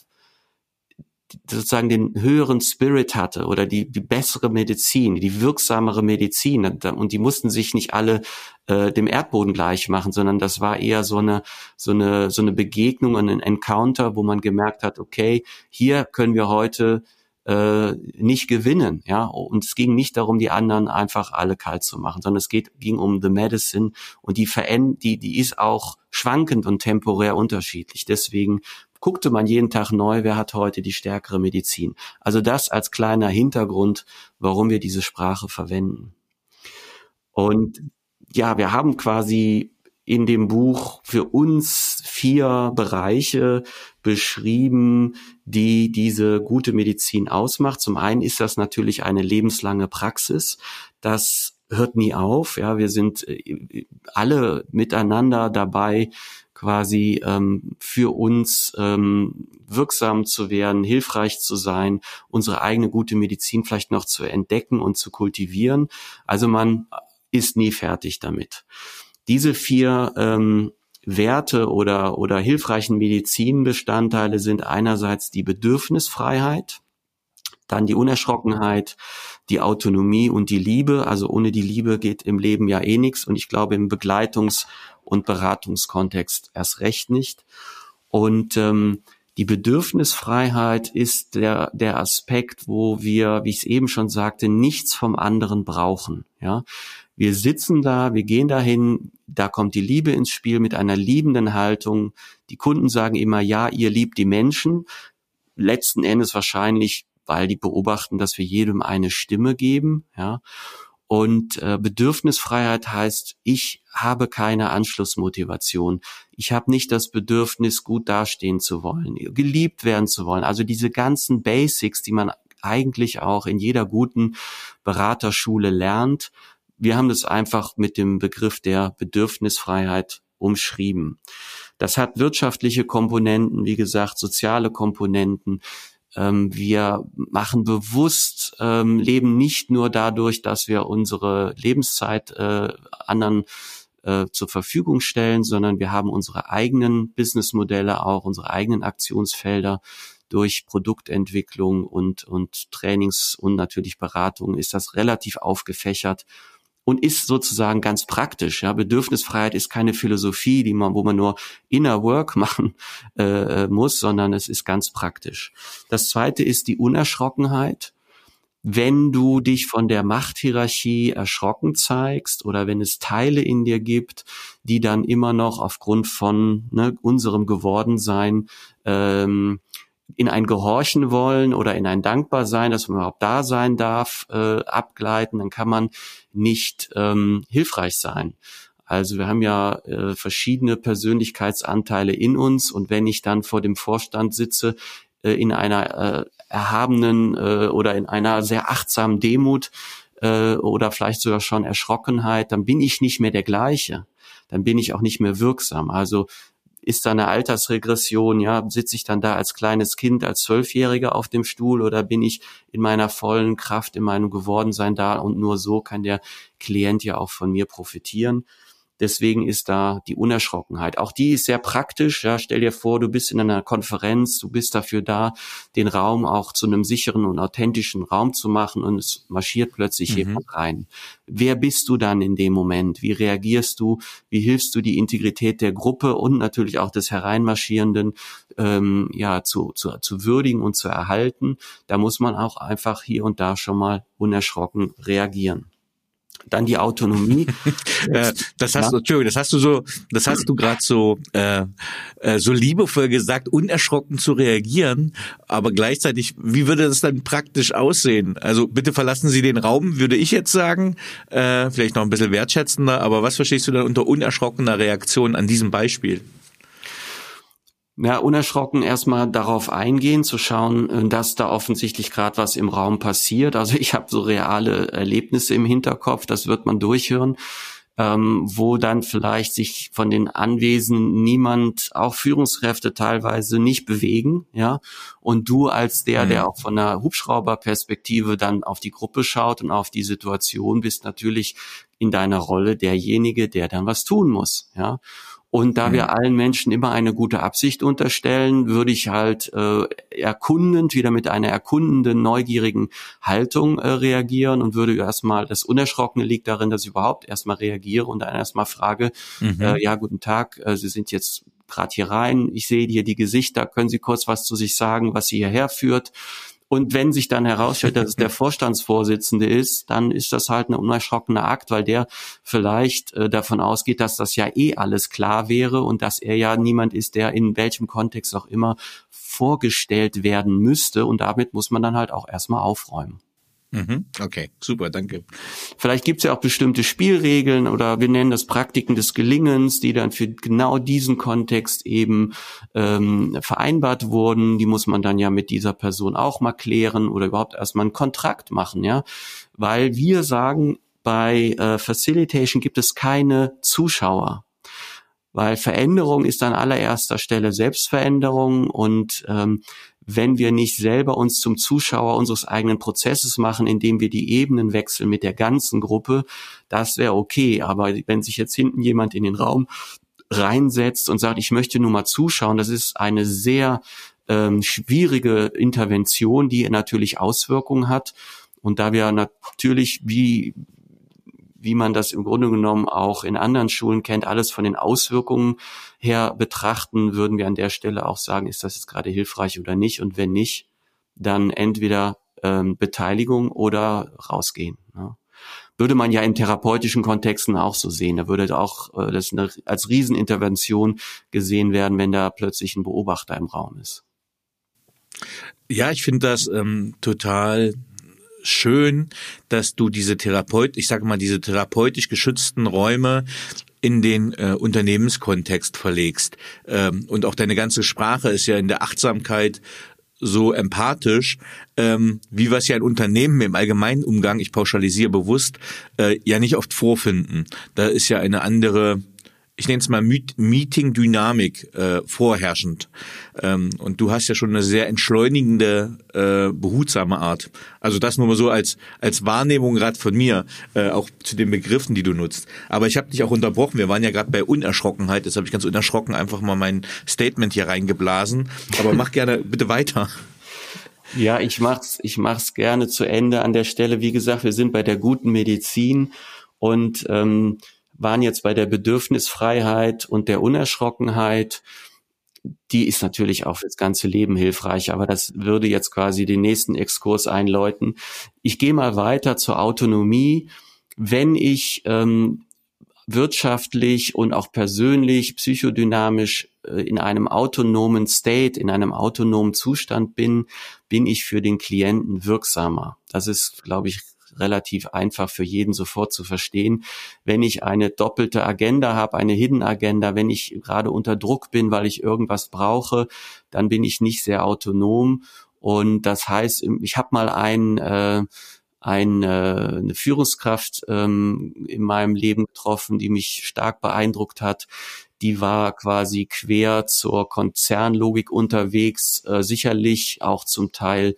sozusagen den höheren Spirit hatte oder die, die bessere Medizin, die wirksamere Medizin. Und die mussten sich nicht alle äh, dem Erdboden gleich machen, sondern das war eher so eine, so eine, so eine Begegnung, ein Encounter, wo man gemerkt hat, okay, hier können wir heute äh, nicht gewinnen, ja. Und es ging nicht darum, die anderen einfach alle kalt zu machen, sondern es geht, ging um the medicine und die veränd, die, die ist auch schwankend und temporär unterschiedlich. Deswegen guckte man jeden Tag neu, wer hat heute die stärkere Medizin. Also das als kleiner Hintergrund, warum wir diese Sprache verwenden. Und ja, wir haben quasi in dem Buch für uns vier Bereiche beschrieben, die diese gute Medizin ausmacht. Zum einen ist das natürlich eine lebenslange Praxis, dass hört nie auf. Ja, wir sind äh, alle miteinander dabei, quasi ähm, für uns ähm, wirksam zu werden, hilfreich zu sein, unsere eigene gute Medizin vielleicht noch zu entdecken und zu kultivieren. Also man ist nie fertig damit. Diese vier ähm, Werte oder, oder hilfreichen Medizinbestandteile sind einerseits die Bedürfnisfreiheit, dann die Unerschrockenheit, die Autonomie und die Liebe. Also ohne die Liebe geht im Leben ja eh nichts und ich glaube im Begleitungs- und Beratungskontext erst recht nicht. Und ähm, die Bedürfnisfreiheit ist der, der Aspekt, wo wir, wie ich es eben schon sagte, nichts vom anderen brauchen. Ja, wir sitzen da, wir gehen dahin, da kommt die Liebe ins Spiel mit einer liebenden Haltung. Die Kunden sagen immer, ja, ihr liebt die Menschen. Letzten Endes wahrscheinlich, weil die beobachten, dass wir jedem eine Stimme geben. Ja, und äh, Bedürfnisfreiheit heißt, ich habe keine Anschlussmotivation. Ich habe nicht das Bedürfnis, gut dastehen zu wollen, geliebt werden zu wollen. Also diese ganzen Basics, die man eigentlich auch in jeder guten Beraterschule lernt. Wir haben das einfach mit dem Begriff der Bedürfnisfreiheit umschrieben. Das hat wirtschaftliche Komponenten, wie gesagt, soziale Komponenten. Ähm, wir machen bewusst ähm, Leben nicht nur dadurch, dass wir unsere Lebenszeit äh, anderen äh, zur Verfügung stellen, sondern wir haben unsere eigenen Businessmodelle auch, unsere eigenen Aktionsfelder durch Produktentwicklung und, und Trainings und natürlich Beratung ist das relativ aufgefächert und ist sozusagen ganz praktisch. Ja, Bedürfnisfreiheit ist keine Philosophie, die man, wo man nur inner Work machen äh, muss, sondern es ist ganz praktisch. Das zweite ist die Unerschrockenheit. Wenn du dich von der Machthierarchie erschrocken zeigst oder wenn es Teile in dir gibt, die dann immer noch aufgrund von ne, unserem Gewordensein ähm, in ein Gehorchen wollen oder in ein Dankbarsein, dass man überhaupt da sein darf, äh, abgleiten, dann kann man nicht ähm, hilfreich sein. Also wir haben ja äh, verschiedene Persönlichkeitsanteile in uns und wenn ich dann vor dem Vorstand sitze, äh, in einer äh, erhabenen äh, oder in einer sehr achtsamen Demut äh, oder vielleicht sogar schon Erschrockenheit, dann bin ich nicht mehr der gleiche. Dann bin ich auch nicht mehr wirksam. Also ist da eine Altersregression? Ja, sitze ich dann da als kleines Kind, als Zwölfjähriger auf dem Stuhl oder bin ich in meiner vollen Kraft, in meinem Gewordensein da und nur so kann der Klient ja auch von mir profitieren. Deswegen ist da die Unerschrockenheit. Auch die ist sehr praktisch. Ja, stell dir vor, du bist in einer Konferenz, du bist dafür da, den Raum auch zu einem sicheren und authentischen Raum zu machen und es marschiert plötzlich mhm. jemand rein. Wer bist du dann in dem Moment? Wie reagierst du? Wie hilfst du die Integrität der Gruppe und natürlich auch des Hereinmarschierenden ähm, ja zu, zu, zu würdigen und zu erhalten? Da muss man auch einfach hier und da schon mal unerschrocken reagieren. Dann die Autonomie. Äh, das hast du, Entschuldigung, das hast du so, das hast du gerade so äh, äh, so liebevoll gesagt, unerschrocken zu reagieren, aber gleichzeitig, wie würde das dann praktisch aussehen? Also bitte verlassen Sie den Raum, würde ich jetzt sagen, äh, vielleicht noch ein bisschen wertschätzender, aber was verstehst du da unter unerschrockener Reaktion an diesem Beispiel? Ja, unerschrocken erstmal darauf eingehen, zu schauen, äh, dass da offensichtlich gerade was im Raum passiert. Also ich habe so reale Erlebnisse im Hinterkopf, das wird man durchhören, ähm, wo dann vielleicht sich von den Anwesenden niemand, auch Führungskräfte teilweise nicht bewegen, ja. Und du als der, mhm. der auch von einer Hubschrauberperspektive dann auf die Gruppe schaut und auf die Situation bist, natürlich in deiner Rolle derjenige, der dann was tun muss, ja. Und da mhm. wir allen Menschen immer eine gute Absicht unterstellen, würde ich halt äh, erkundend, wieder mit einer erkundenden, neugierigen Haltung äh, reagieren und würde erstmal, das Unerschrockene liegt darin, dass ich überhaupt erstmal reagiere und dann erstmal frage, mhm. äh, ja, guten Tag, äh, Sie sind jetzt gerade hier rein, ich sehe hier die Gesichter, können Sie kurz was zu sich sagen, was Sie hierher führt? Und wenn sich dann herausstellt, dass es der Vorstandsvorsitzende ist, dann ist das halt ein unerschrockener Akt, weil der vielleicht äh, davon ausgeht, dass das ja eh alles klar wäre und dass er ja niemand ist, der in welchem Kontext auch immer vorgestellt werden müsste. Und damit muss man dann halt auch erstmal aufräumen. Mhm. Okay, super, danke. Vielleicht gibt es ja auch bestimmte Spielregeln oder wir nennen das Praktiken des Gelingens, die dann für genau diesen Kontext eben ähm, vereinbart wurden. Die muss man dann ja mit dieser Person auch mal klären oder überhaupt erstmal einen Kontrakt machen, ja. Weil wir sagen, bei äh, Facilitation gibt es keine Zuschauer. Weil Veränderung ist an allererster Stelle Selbstveränderung und ähm, wenn wir nicht selber uns zum Zuschauer unseres eigenen Prozesses machen, indem wir die Ebenen wechseln mit der ganzen Gruppe, das wäre okay. Aber wenn sich jetzt hinten jemand in den Raum reinsetzt und sagt, ich möchte nur mal zuschauen, das ist eine sehr ähm, schwierige Intervention, die natürlich Auswirkungen hat. Und da wir natürlich, wie wie man das im Grunde genommen auch in anderen Schulen kennt, alles von den Auswirkungen her betrachten, würden wir an der Stelle auch sagen, ist das jetzt gerade hilfreich oder nicht? Und wenn nicht, dann entweder ähm, Beteiligung oder rausgehen. Ne? Würde man ja in therapeutischen Kontexten auch so sehen. Da würde auch äh, das eine, als Riesenintervention gesehen werden, wenn da plötzlich ein Beobachter im Raum ist. Ja, ich finde das ähm, total schön, dass du diese Therapeut, ich sage mal, diese therapeutisch geschützten Räume in den äh, Unternehmenskontext verlegst. Ähm, und auch deine ganze Sprache ist ja in der Achtsamkeit so empathisch, ähm, wie es ja in Unternehmen im allgemeinen Umgang, ich pauschalisiere bewusst, äh, ja nicht oft vorfinden. Da ist ja eine andere ich nenne es mal Meeting-Dynamik äh, vorherrschend. Ähm, und du hast ja schon eine sehr entschleunigende, äh, behutsame Art. Also das nur mal so als als Wahrnehmung gerade von mir, äh, auch zu den Begriffen, die du nutzt. Aber ich habe dich auch unterbrochen. Wir waren ja gerade bei Unerschrockenheit. Jetzt habe ich ganz unerschrocken einfach mal mein Statement hier reingeblasen. Aber mach gerne bitte weiter. Ja, ich mach's, ich mach's gerne zu Ende an der Stelle. Wie gesagt, wir sind bei der guten Medizin und ähm, waren jetzt bei der Bedürfnisfreiheit und der Unerschrockenheit. Die ist natürlich auch fürs ganze Leben hilfreich, aber das würde jetzt quasi den nächsten Exkurs einläuten. Ich gehe mal weiter zur Autonomie. Wenn ich ähm, wirtschaftlich und auch persönlich, psychodynamisch äh, in einem autonomen State, in einem autonomen Zustand bin, bin ich für den Klienten wirksamer. Das ist, glaube ich, relativ einfach für jeden sofort zu verstehen. Wenn ich eine doppelte Agenda habe, eine Hidden Agenda, wenn ich gerade unter Druck bin, weil ich irgendwas brauche, dann bin ich nicht sehr autonom. Und das heißt, ich habe mal ein äh, ein, äh, eine Führungskraft ähm, in meinem Leben getroffen, die mich stark beeindruckt hat. Die war quasi quer zur Konzernlogik unterwegs, äh, sicherlich auch zum Teil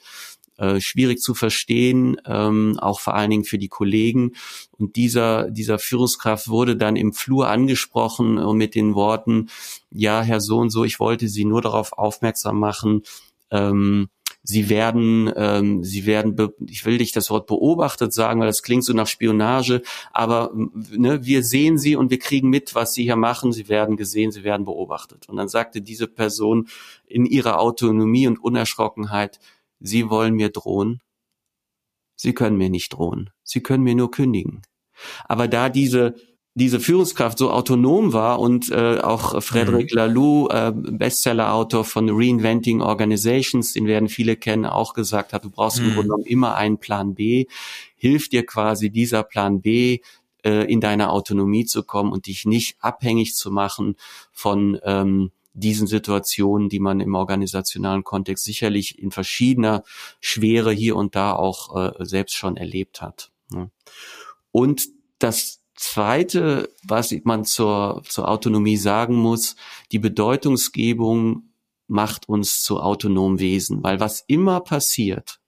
äh, schwierig zu verstehen, ähm, auch vor allen Dingen für die Kollegen. Und dieser, dieser Führungskraft wurde dann im Flur angesprochen äh, mit den Worten, ja, Herr so und so, ich wollte Sie nur darauf aufmerksam machen, ähm, Sie werden, ähm, sie werden, ich will nicht das Wort beobachtet sagen, weil das klingt so nach Spionage, aber ne, wir sehen sie und wir kriegen mit, was sie hier machen. Sie werden gesehen, sie werden beobachtet. Und dann sagte diese Person in ihrer Autonomie und Unerschrockenheit, Sie wollen mir drohen? Sie können mir nicht drohen. Sie können mir nur kündigen. Aber da diese diese Führungskraft so autonom war und äh, auch Frederic mhm. Laloux, äh, Bestseller-Autor von Reinventing Organizations, den werden viele kennen, auch gesagt hat, du brauchst mhm. im Grunde genommen immer einen Plan B, hilft dir quasi dieser Plan B, äh, in deine Autonomie zu kommen und dich nicht abhängig zu machen von ähm, diesen Situationen, die man im organisationalen Kontext sicherlich in verschiedener Schwere hier und da auch äh, selbst schon erlebt hat. Ne? Und das Zweite, was man zur, zur Autonomie sagen muss, die Bedeutungsgebung macht uns zu autonomen Wesen, weil was immer passiert,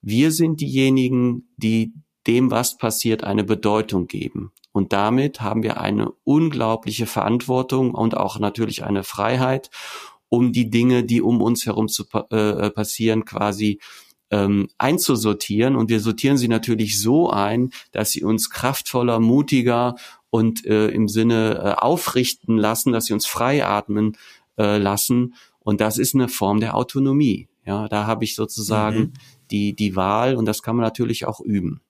wir sind diejenigen, die dem, was passiert, eine Bedeutung geben. Und damit haben wir eine unglaubliche Verantwortung und auch natürlich eine Freiheit, um die Dinge, die um uns herum zu äh, äh, passieren, quasi ähm, einzusortieren. Und wir sortieren sie natürlich so ein, dass sie uns kraftvoller, mutiger und äh, im Sinne äh, aufrichten lassen, dass sie uns frei atmen äh, lassen. Und das ist eine Form der Autonomie. Ja, da habe ich sozusagen mhm. die, die Wahl und das kann man natürlich auch üben.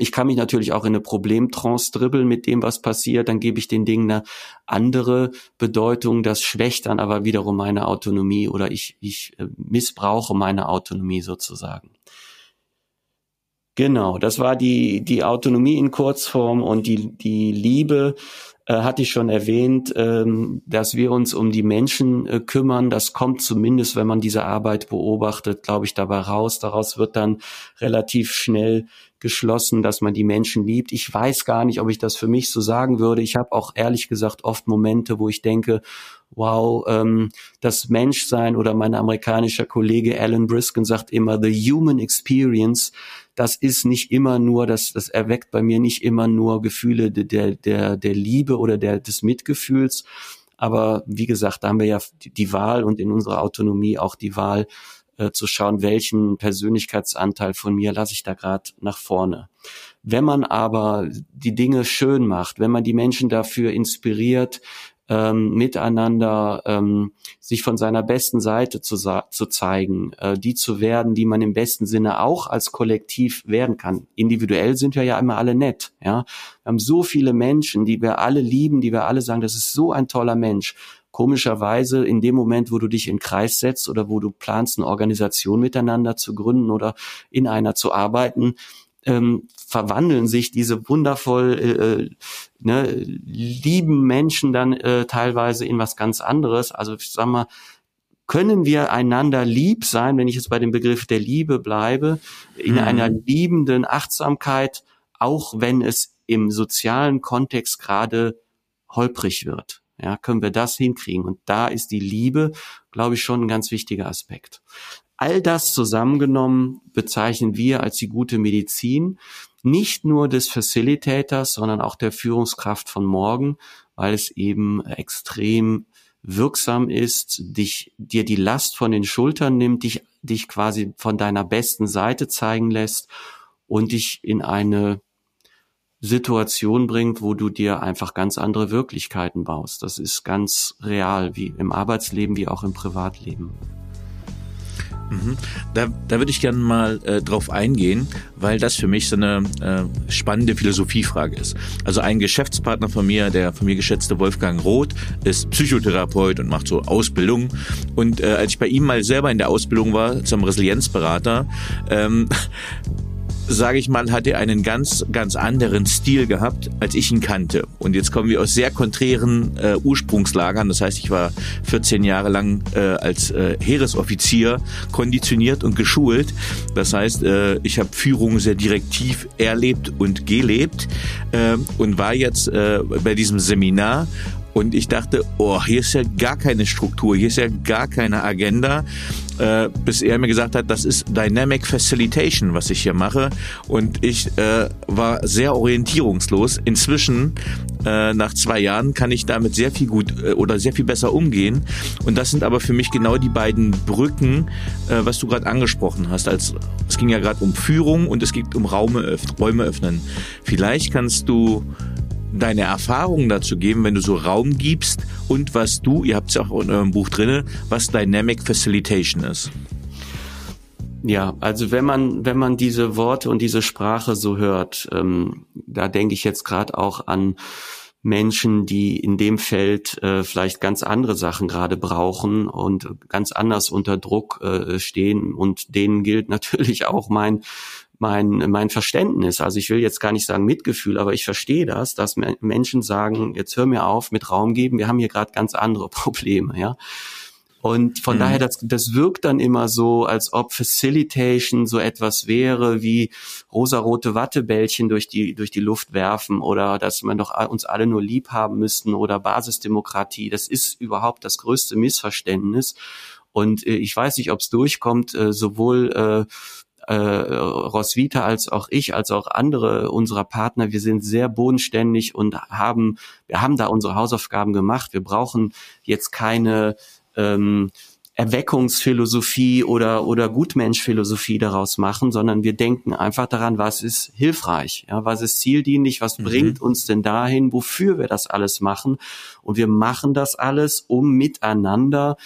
Ich kann mich natürlich auch in eine Problemtrance dribbeln mit dem, was passiert. Dann gebe ich den Dingen eine andere Bedeutung. Das schwächt dann aber wiederum meine Autonomie oder ich, ich äh, missbrauche meine Autonomie sozusagen. Genau, das war die, die Autonomie in Kurzform und die, die Liebe hatte ich schon erwähnt, ähm, dass wir uns um die Menschen äh, kümmern. Das kommt zumindest, wenn man diese Arbeit beobachtet, glaube ich, dabei raus. Daraus wird dann relativ schnell geschlossen, dass man die Menschen liebt. Ich weiß gar nicht, ob ich das für mich so sagen würde. Ich habe auch ehrlich gesagt oft Momente, wo ich denke, wow, ähm, das Menschsein oder mein amerikanischer Kollege Alan Briskin sagt immer, the human experience, das ist nicht immer nur, das, das erweckt bei mir nicht immer nur Gefühle der, der, der Liebe oder der, des Mitgefühls. Aber wie gesagt, da haben wir ja die Wahl und in unserer Autonomie auch die Wahl, äh, zu schauen, welchen Persönlichkeitsanteil von mir lasse ich da gerade nach vorne. Wenn man aber die Dinge schön macht, wenn man die Menschen dafür inspiriert, ähm, miteinander ähm, sich von seiner besten Seite zu, zu zeigen, äh, die zu werden, die man im besten Sinne auch als Kollektiv werden kann. Individuell sind wir ja immer alle nett. Ja, wir haben so viele Menschen, die wir alle lieben, die wir alle sagen, das ist so ein toller Mensch. Komischerweise in dem Moment, wo du dich in Kreis setzt oder wo du planst, eine Organisation miteinander zu gründen oder in einer zu arbeiten, ähm, verwandeln sich diese wundervoll äh, äh, ne, lieben Menschen dann äh, teilweise in was ganz anderes. Also ich sag mal, können wir einander lieb sein, wenn ich jetzt bei dem Begriff der Liebe bleibe, in mhm. einer liebenden Achtsamkeit, auch wenn es im sozialen Kontext gerade holprig wird. Ja, können wir das hinkriegen? Und da ist die Liebe, glaube ich, schon ein ganz wichtiger Aspekt. All das zusammengenommen bezeichnen wir als die gute Medizin, nicht nur des Facilitators, sondern auch der Führungskraft von morgen, weil es eben extrem wirksam ist, dich, dir die Last von den Schultern nimmt, dich, dich quasi von deiner besten Seite zeigen lässt und dich in eine Situation bringt, wo du dir einfach ganz andere Wirklichkeiten baust. Das ist ganz real, wie im Arbeitsleben, wie auch im Privatleben. Mhm. Da, da würde ich gerne mal äh, drauf eingehen, weil das für mich so eine äh, spannende Philosophiefrage ist. Also ein Geschäftspartner von mir, der von mir geschätzte Wolfgang Roth, ist Psychotherapeut und macht so Ausbildung. Und äh, als ich bei ihm mal selber in der Ausbildung war zum Resilienzberater, ähm, sage ich mal, hat er einen ganz, ganz anderen Stil gehabt, als ich ihn kannte. Und jetzt kommen wir aus sehr konträren äh, Ursprungslagern. Das heißt, ich war 14 Jahre lang äh, als äh, Heeresoffizier konditioniert und geschult. Das heißt, äh, ich habe Führung sehr direktiv erlebt und gelebt äh, und war jetzt äh, bei diesem Seminar und ich dachte, oh, hier ist ja gar keine Struktur, hier ist ja gar keine Agenda, äh, bis er mir gesagt hat, das ist Dynamic Facilitation, was ich hier mache. Und ich äh, war sehr orientierungslos. Inzwischen, äh, nach zwei Jahren, kann ich damit sehr viel gut äh, oder sehr viel besser umgehen. Und das sind aber für mich genau die beiden Brücken, äh, was du gerade angesprochen hast. Als, es ging ja gerade um Führung und es geht um Raume, Räume öffnen. Vielleicht kannst du deine Erfahrungen dazu geben, wenn du so Raum gibst und was du, ihr habt es auch in eurem Buch drinne, was Dynamic Facilitation ist. Ja, also wenn man wenn man diese Worte und diese Sprache so hört, ähm, da denke ich jetzt gerade auch an Menschen, die in dem Feld äh, vielleicht ganz andere Sachen gerade brauchen und ganz anders unter Druck äh, stehen und denen gilt natürlich auch mein mein, mein Verständnis. Also ich will jetzt gar nicht sagen Mitgefühl, aber ich verstehe das, dass Menschen sagen, jetzt hör mir auf mit Raum geben, wir haben hier gerade ganz andere Probleme, ja. Und von mhm. daher, das, das wirkt dann immer so, als ob Facilitation so etwas wäre wie rosarote Wattebällchen durch die, durch die Luft werfen oder dass man doch uns alle nur lieb haben müssten oder Basisdemokratie. Das ist überhaupt das größte Missverständnis. Und äh, ich weiß nicht, ob es durchkommt, äh, sowohl äh, äh, Roswitha als auch ich, als auch andere unserer Partner, wir sind sehr bodenständig und haben, wir haben da unsere Hausaufgaben gemacht. Wir brauchen jetzt keine ähm, Erweckungsphilosophie oder, oder Gutmenschphilosophie daraus machen, sondern wir denken einfach daran, was ist hilfreich, ja, was ist zieldienlich, was mhm. bringt uns denn dahin, wofür wir das alles machen. Und wir machen das alles, um miteinander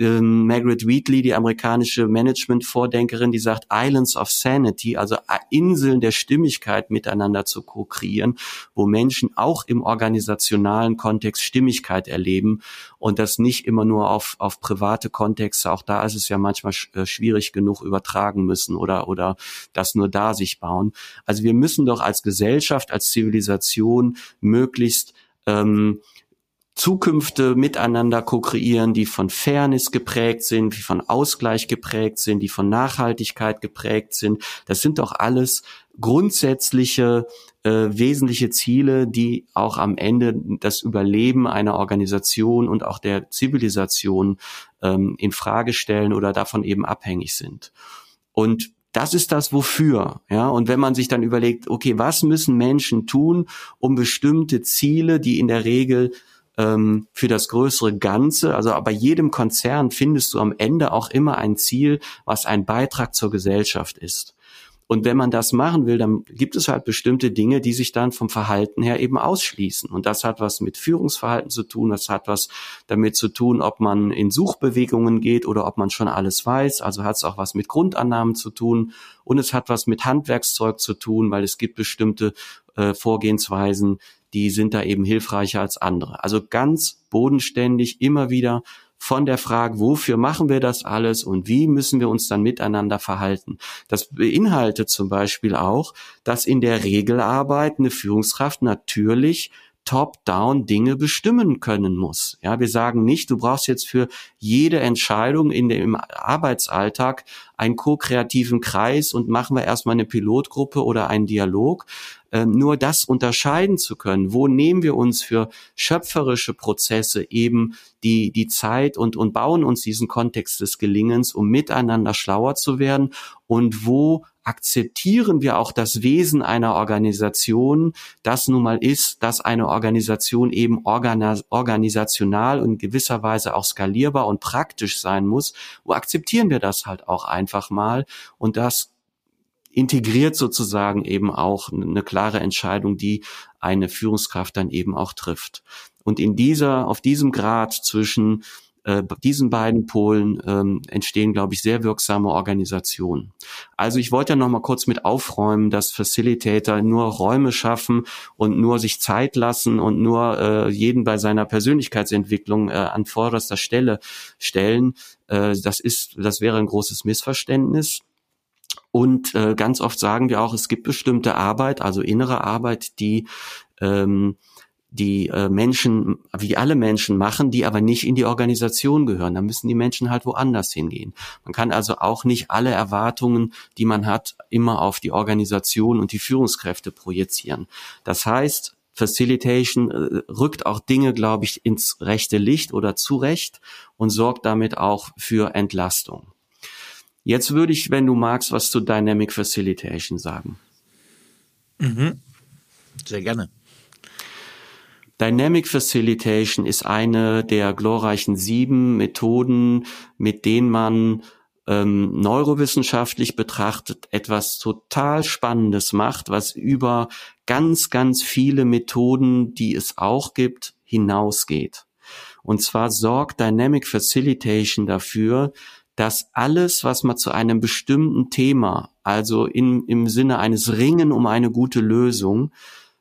ähm, Margaret Wheatley, die amerikanische Management-Vordenkerin, die sagt Islands of Sanity, also Inseln der Stimmigkeit miteinander zu ko-kreieren, wo Menschen auch im organisationalen Kontext Stimmigkeit erleben und das nicht immer nur auf, auf private Kontexte, auch da ist es ja manchmal äh, schwierig genug übertragen müssen oder, oder das nur da sich bauen. Also wir müssen doch als Gesellschaft, als Zivilisation möglichst ähm, Zukünfte miteinander ko-kreieren, die von Fairness geprägt sind, die von Ausgleich geprägt sind, die von Nachhaltigkeit geprägt sind. Das sind doch alles grundsätzliche, äh, wesentliche Ziele, die auch am Ende das Überleben einer Organisation und auch der Zivilisation ähm, in Frage stellen oder davon eben abhängig sind. Und das ist das Wofür, ja. Und wenn man sich dann überlegt, okay, was müssen Menschen tun, um bestimmte Ziele, die in der Regel ähm, für das größere Ganze. Also bei jedem Konzern findest du am Ende auch immer ein Ziel, was ein Beitrag zur Gesellschaft ist. Und wenn man das machen will, dann gibt es halt bestimmte Dinge, die sich dann vom Verhalten her eben ausschließen. Und das hat was mit Führungsverhalten zu tun, das hat was damit zu tun, ob man in Suchbewegungen geht oder ob man schon alles weiß. Also hat es auch was mit Grundannahmen zu tun und es hat was mit Handwerkszeug zu tun, weil es gibt bestimmte äh, Vorgehensweisen, die sind da eben hilfreicher als andere. Also ganz bodenständig immer wieder von der Frage, wofür machen wir das alles und wie müssen wir uns dann miteinander verhalten. Das beinhaltet zum Beispiel auch, dass in der Regelarbeit eine Führungskraft natürlich top-down Dinge bestimmen können muss. Ja, wir sagen nicht, du brauchst jetzt für jede Entscheidung in dem Arbeitsalltag einen ko-kreativen Kreis und machen wir erstmal eine Pilotgruppe oder einen Dialog, nur das unterscheiden zu können, wo nehmen wir uns für schöpferische Prozesse eben die, die Zeit und, und bauen uns diesen Kontext des Gelingens, um miteinander schlauer zu werden und wo akzeptieren wir auch das Wesen einer Organisation, das nun mal ist, dass eine Organisation eben organisational und gewisserweise auch skalierbar und praktisch sein muss. Wo akzeptieren wir das halt auch einfach mal? Und das integriert sozusagen eben auch eine klare Entscheidung, die eine Führungskraft dann eben auch trifft. Und in dieser, auf diesem Grad zwischen äh, diesen beiden Polen ähm, entstehen, glaube ich, sehr wirksame Organisationen. Also ich wollte ja noch mal kurz mit aufräumen, dass Facilitator nur Räume schaffen und nur sich Zeit lassen und nur äh, jeden bei seiner Persönlichkeitsentwicklung äh, an vorderster Stelle stellen. Äh, das ist, das wäre ein großes Missverständnis. Und äh, ganz oft sagen wir auch, es gibt bestimmte Arbeit, also innere Arbeit, die ähm, die äh, Menschen, wie alle Menschen machen, die aber nicht in die Organisation gehören. Da müssen die Menschen halt woanders hingehen. Man kann also auch nicht alle Erwartungen, die man hat, immer auf die Organisation und die Führungskräfte projizieren. Das heißt, Facilitation äh, rückt auch Dinge, glaube ich, ins rechte Licht oder zurecht und sorgt damit auch für Entlastung. Jetzt würde ich, wenn du magst, was zu Dynamic Facilitation sagen. Mhm. Sehr gerne. Dynamic Facilitation ist eine der glorreichen sieben Methoden, mit denen man ähm, neurowissenschaftlich betrachtet etwas total Spannendes macht, was über ganz, ganz viele Methoden, die es auch gibt, hinausgeht. Und zwar sorgt Dynamic Facilitation dafür, dass alles, was man zu einem bestimmten Thema, also in, im Sinne eines Ringen um eine gute Lösung,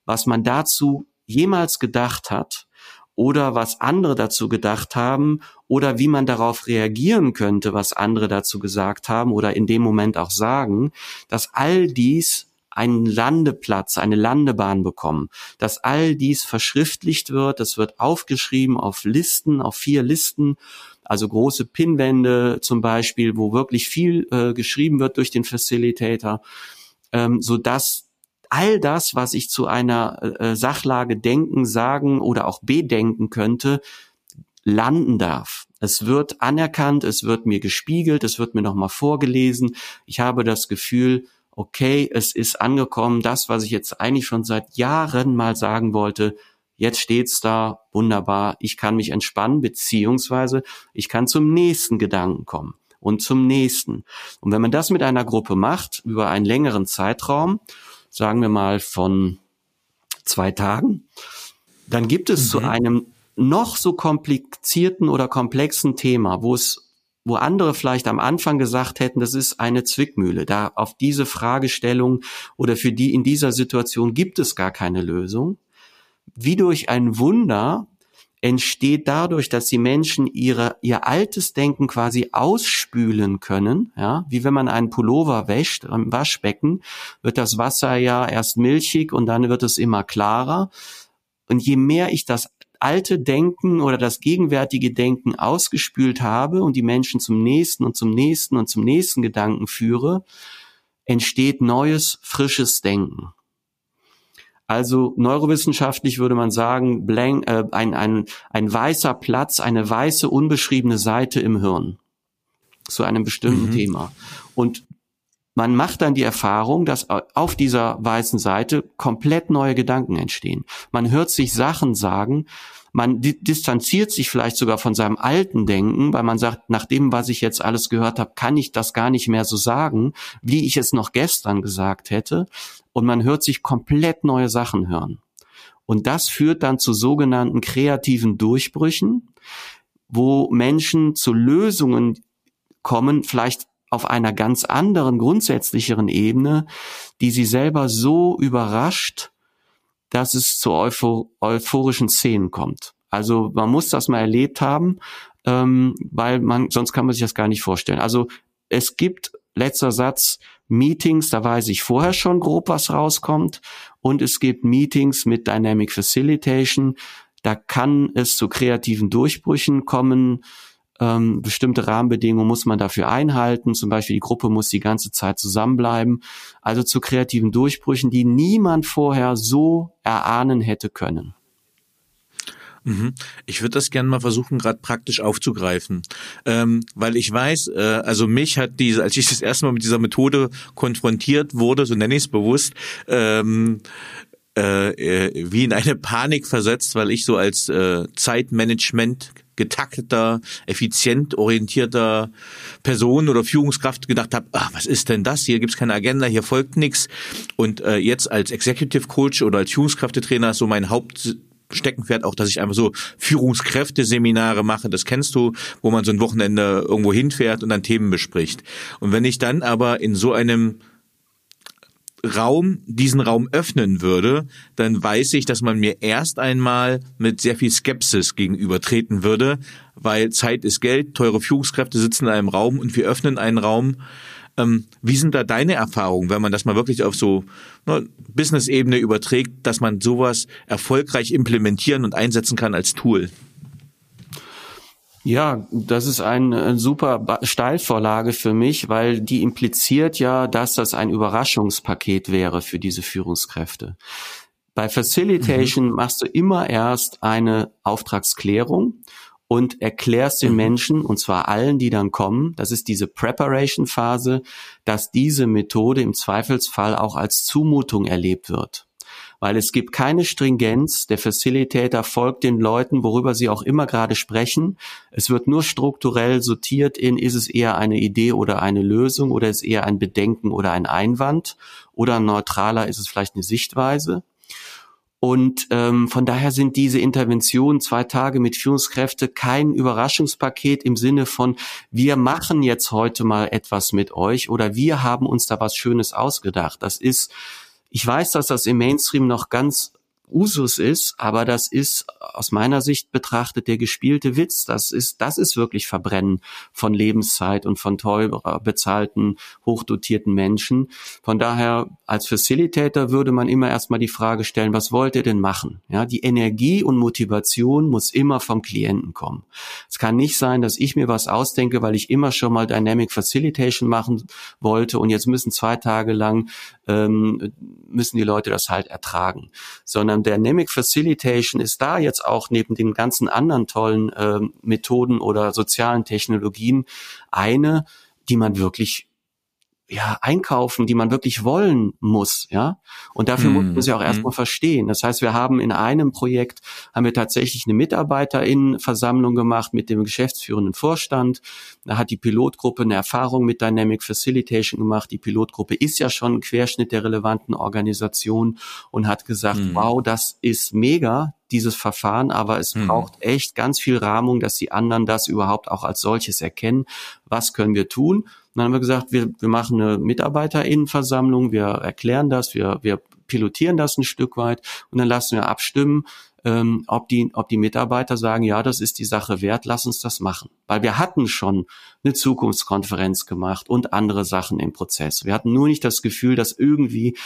was man dazu jemals gedacht hat oder was andere dazu gedacht haben oder wie man darauf reagieren könnte, was andere dazu gesagt haben oder in dem Moment auch sagen, dass all dies einen Landeplatz, eine Landebahn bekommen, dass all dies verschriftlicht wird, das wird aufgeschrieben auf Listen, auf vier Listen also große Pinwände zum Beispiel, wo wirklich viel äh, geschrieben wird durch den Facilitator, ähm, so dass all das, was ich zu einer äh, Sachlage denken, sagen oder auch bedenken könnte, landen darf. Es wird anerkannt, es wird mir gespiegelt, es wird mir nochmal vorgelesen. Ich habe das Gefühl, okay, es ist angekommen, das, was ich jetzt eigentlich schon seit Jahren mal sagen wollte, Jetzt steht's da, wunderbar, ich kann mich entspannen, beziehungsweise ich kann zum nächsten Gedanken kommen und zum nächsten. Und wenn man das mit einer Gruppe macht, über einen längeren Zeitraum, sagen wir mal von zwei Tagen, dann gibt es mhm. zu einem noch so komplizierten oder komplexen Thema, wo es wo andere vielleicht am Anfang gesagt hätten, das ist eine Zwickmühle. Da auf diese Fragestellung oder für die in dieser Situation gibt es gar keine Lösung wie durch ein Wunder entsteht dadurch, dass die Menschen ihre, ihr altes Denken quasi ausspülen können, ja, wie wenn man einen Pullover wäscht im Waschbecken, wird das Wasser ja erst milchig und dann wird es immer klarer. und je mehr ich das alte Denken oder das gegenwärtige Denken ausgespült habe und die Menschen zum nächsten und zum nächsten und zum nächsten Gedanken führe, entsteht neues, frisches Denken. Also neurowissenschaftlich würde man sagen, blank, äh, ein, ein, ein weißer Platz, eine weiße, unbeschriebene Seite im Hirn zu einem bestimmten mhm. Thema. Und man macht dann die Erfahrung, dass auf dieser weißen Seite komplett neue Gedanken entstehen. Man hört sich Sachen sagen, man distanziert sich vielleicht sogar von seinem alten Denken, weil man sagt, nach dem, was ich jetzt alles gehört habe, kann ich das gar nicht mehr so sagen, wie ich es noch gestern gesagt hätte. Und man hört sich komplett neue Sachen hören. Und das führt dann zu sogenannten kreativen Durchbrüchen, wo Menschen zu Lösungen kommen, vielleicht auf einer ganz anderen, grundsätzlicheren Ebene, die sie selber so überrascht, dass es zu euphor euphorischen Szenen kommt. Also man muss das mal erlebt haben, ähm, weil man sonst kann man sich das gar nicht vorstellen. Also es gibt letzter Satz Meetings, da weiß ich vorher schon grob, was rauskommt, und es gibt Meetings mit Dynamic Facilitation. Da kann es zu kreativen Durchbrüchen kommen ähm, bestimmte Rahmenbedingungen muss man dafür einhalten. Zum Beispiel die Gruppe muss die ganze Zeit zusammenbleiben. Also zu kreativen Durchbrüchen, die niemand vorher so erahnen hätte können. Mhm. Ich würde das gerne mal versuchen, gerade praktisch aufzugreifen, ähm, weil ich weiß, äh, also mich hat diese, als ich das erste Mal mit dieser Methode konfrontiert wurde, so nenne ich es bewusst, ähm, äh, äh, wie in eine Panik versetzt, weil ich so als äh, Zeitmanagement getakteter, effizient orientierter Person oder Führungskraft gedacht habe, ach, was ist denn das? Hier gibt's keine Agenda, hier folgt nichts. Und äh, jetzt als Executive Coach oder als Führungskräftetrainer ist so mein Haupt Steckenpferd auch, dass ich einfach so Führungskräfteseminare mache, das kennst du, wo man so ein Wochenende irgendwo hinfährt und dann Themen bespricht. Und wenn ich dann aber in so einem Raum, diesen Raum öffnen würde, dann weiß ich, dass man mir erst einmal mit sehr viel Skepsis gegenübertreten würde, weil Zeit ist Geld, teure Führungskräfte sitzen in einem Raum und wir öffnen einen Raum. Ähm, wie sind da deine Erfahrungen, wenn man das mal wirklich auf so ne, Business-Ebene überträgt, dass man sowas erfolgreich implementieren und einsetzen kann als Tool? Ja, das ist eine super Steilvorlage für mich, weil die impliziert ja, dass das ein Überraschungspaket wäre für diese Führungskräfte. Bei Facilitation mhm. machst du immer erst eine Auftragsklärung und erklärst den mhm. Menschen, und zwar allen, die dann kommen, das ist diese Preparation-Phase, dass diese Methode im Zweifelsfall auch als Zumutung erlebt wird weil es gibt keine Stringenz. Der Facilitator folgt den Leuten, worüber sie auch immer gerade sprechen. Es wird nur strukturell sortiert in, ist es eher eine Idee oder eine Lösung oder ist es eher ein Bedenken oder ein Einwand oder neutraler ist es vielleicht eine Sichtweise. Und ähm, von daher sind diese Interventionen zwei Tage mit Führungskräfte kein Überraschungspaket im Sinne von, wir machen jetzt heute mal etwas mit euch oder wir haben uns da was Schönes ausgedacht. Das ist ich weiß, dass das im Mainstream noch ganz Usus ist, aber das ist aus meiner Sicht betrachtet der gespielte Witz. Das ist, das ist wirklich Verbrennen von Lebenszeit und von teurer bezahlten, hochdotierten Menschen. Von daher, als Facilitator würde man immer erstmal die Frage stellen, was wollt ihr denn machen? Ja, die Energie und Motivation muss immer vom Klienten kommen. Es kann nicht sein, dass ich mir was ausdenke, weil ich immer schon mal Dynamic Facilitation machen wollte und jetzt müssen zwei Tage lang ähm, müssen die Leute das halt ertragen, sondern Dynamic Facilitation ist da jetzt auch neben den ganzen anderen tollen äh, Methoden oder sozialen Technologien eine, die man wirklich ja, einkaufen, die man wirklich wollen muss, ja. Und dafür hm. muss man sie auch erstmal hm. verstehen. Das heißt, wir haben in einem Projekt, haben wir tatsächlich eine Mitarbeiterinnenversammlung gemacht mit dem geschäftsführenden Vorstand. Da hat die Pilotgruppe eine Erfahrung mit Dynamic Facilitation gemacht. Die Pilotgruppe ist ja schon ein Querschnitt der relevanten Organisation und hat gesagt, hm. wow, das ist mega, dieses Verfahren, aber es hm. braucht echt ganz viel Rahmung, dass die anderen das überhaupt auch als solches erkennen. Was können wir tun? Dann haben wir gesagt, wir, wir machen eine Mitarbeiterinnenversammlung, wir erklären das, wir, wir pilotieren das ein Stück weit und dann lassen wir abstimmen, ähm, ob, die, ob die Mitarbeiter sagen, ja, das ist die Sache wert, lass uns das machen. Weil wir hatten schon eine Zukunftskonferenz gemacht und andere Sachen im Prozess. Wir hatten nur nicht das Gefühl, dass irgendwie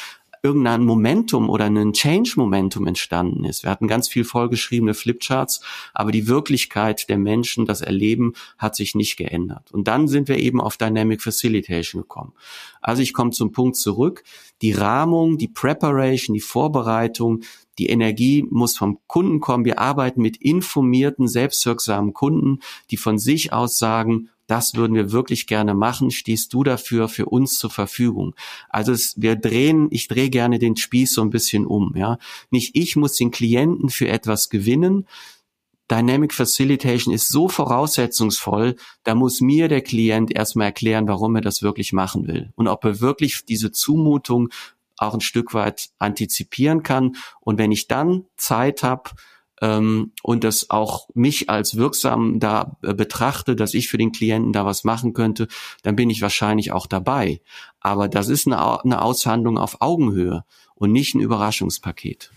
irgendein Momentum oder ein Change-Momentum entstanden ist. Wir hatten ganz viel vollgeschriebene Flipcharts, aber die Wirklichkeit der Menschen, das Erleben hat sich nicht geändert. Und dann sind wir eben auf Dynamic Facilitation gekommen. Also ich komme zum Punkt zurück. Die Rahmung, die Preparation, die Vorbereitung, die Energie muss vom Kunden kommen. Wir arbeiten mit informierten, selbstwirksamen Kunden, die von sich aus sagen, das würden wir wirklich gerne machen. Stehst du dafür für uns zur Verfügung? Also es, wir drehen, ich drehe gerne den Spieß so ein bisschen um, ja. Nicht ich muss den Klienten für etwas gewinnen. Dynamic Facilitation ist so voraussetzungsvoll, da muss mir der Klient erstmal erklären, warum er das wirklich machen will und ob er wirklich diese Zumutung auch ein Stück weit antizipieren kann. Und wenn ich dann Zeit habe ähm, und das auch mich als wirksam da äh, betrachte, dass ich für den Klienten da was machen könnte, dann bin ich wahrscheinlich auch dabei. Aber das ist eine, eine Aushandlung auf Augenhöhe und nicht ein Überraschungspaket.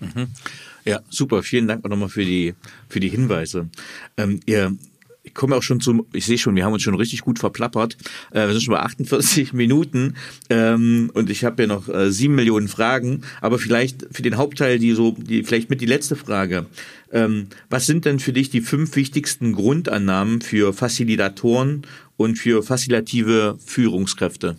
Mhm. Ja, super. Vielen Dank auch nochmal für die, für die Hinweise. Ähm, ihr ich komme auch schon zum, ich sehe schon, wir haben uns schon richtig gut verplappert. Äh, wir sind schon bei 48 Minuten ähm, und ich habe ja noch äh, sieben Millionen Fragen, aber vielleicht für den Hauptteil die so, die vielleicht mit die letzte Frage. Ähm, was sind denn für dich die fünf wichtigsten Grundannahmen für Facilitatoren und für facilitative Führungskräfte?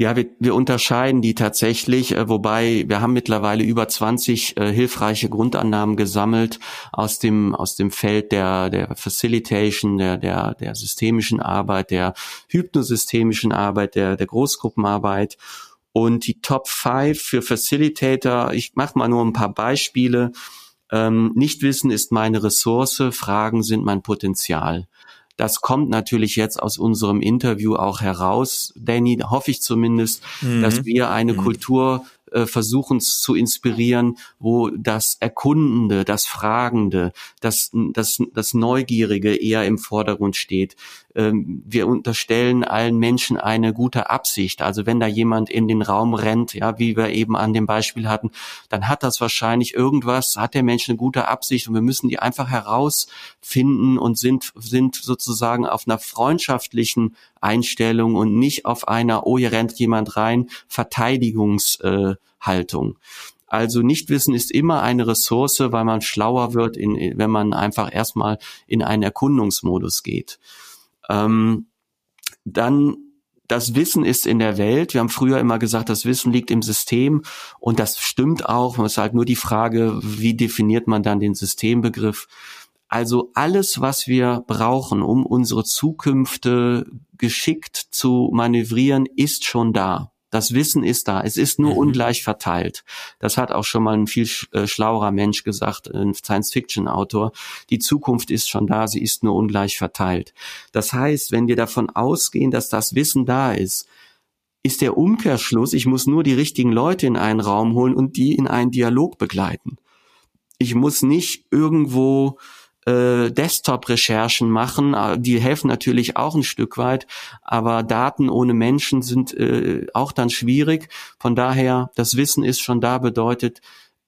Ja, wir, wir unterscheiden die tatsächlich, äh, wobei wir haben mittlerweile über 20 äh, hilfreiche Grundannahmen gesammelt aus dem aus dem Feld der der Facilitation, der der der systemischen Arbeit, der hypnosystemischen Arbeit, der der Großgruppenarbeit und die Top 5 für Facilitator. Ich mache mal nur ein paar Beispiele. Ähm, Nichtwissen ist meine Ressource, Fragen sind mein Potenzial. Das kommt natürlich jetzt aus unserem Interview auch heraus, Danny, hoffe ich zumindest, mhm. dass wir eine mhm. Kultur äh, versuchen zu inspirieren, wo das Erkundende, das Fragende, das, das, das Neugierige eher im Vordergrund steht. Ähm, wir unterstellen allen Menschen eine gute Absicht. Also wenn da jemand in den Raum rennt, ja, wie wir eben an dem Beispiel hatten, dann hat das wahrscheinlich irgendwas, hat der Mensch eine gute Absicht und wir müssen die einfach herausfinden und sind, sind sozusagen auf einer freundschaftlichen Einstellung und nicht auf einer, oh, hier rennt jemand rein, Verteidigungshaltung. Also Nichtwissen ist immer eine Ressource, weil man schlauer wird, in, wenn man einfach erstmal in einen Erkundungsmodus geht. Ähm, dann das Wissen ist in der Welt. Wir haben früher immer gesagt, das Wissen liegt im System und das stimmt auch. Es ist halt nur die Frage, wie definiert man dann den Systembegriff? Also alles, was wir brauchen, um unsere Zukünfte geschickt zu manövrieren, ist schon da. Das Wissen ist da. Es ist nur mhm. ungleich verteilt. Das hat auch schon mal ein viel äh, schlauerer Mensch gesagt, ein Science-Fiction-Autor. Die Zukunft ist schon da, sie ist nur ungleich verteilt. Das heißt, wenn wir davon ausgehen, dass das Wissen da ist, ist der Umkehrschluss, ich muss nur die richtigen Leute in einen Raum holen und die in einen Dialog begleiten. Ich muss nicht irgendwo äh, Desktop-Recherchen machen. Äh, die helfen natürlich auch ein Stück weit, aber Daten ohne Menschen sind äh, auch dann schwierig. Von daher, das Wissen ist schon da, bedeutet,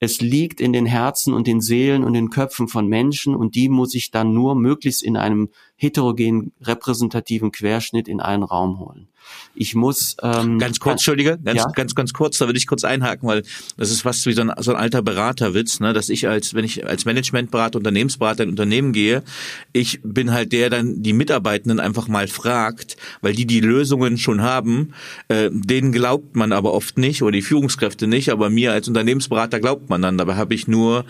es liegt in den Herzen und den Seelen und den Köpfen von Menschen und die muss ich dann nur möglichst in einem heterogenen repräsentativen Querschnitt in einen Raum holen. Ich muss ähm, ganz kurz, Entschuldige, ganz, ja? ganz, ganz kurz, da würde ich kurz einhaken, weil das ist fast wie so ein, so ein alter Beraterwitz, ne, dass ich als, wenn ich als Managementberater, Unternehmensberater in Unternehmen gehe, ich bin halt der, dann die Mitarbeitenden einfach mal fragt, weil die die Lösungen schon haben, äh, denen glaubt man aber oft nicht oder die Führungskräfte nicht, aber mir als Unternehmensberater glaubt man dann. Dabei habe ich nur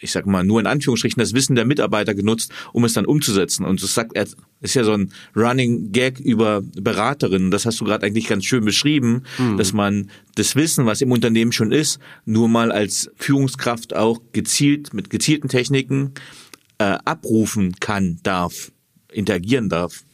ich sag mal, nur in Anführungsstrichen das Wissen der Mitarbeiter genutzt, um es dann umzusetzen. Und das sagt er, ist ja so ein Running Gag über Beraterinnen. Das hast du gerade eigentlich ganz schön beschrieben, mhm. dass man das Wissen, was im Unternehmen schon ist, nur mal als Führungskraft auch gezielt mit gezielten Techniken äh, abrufen kann, darf, interagieren darf.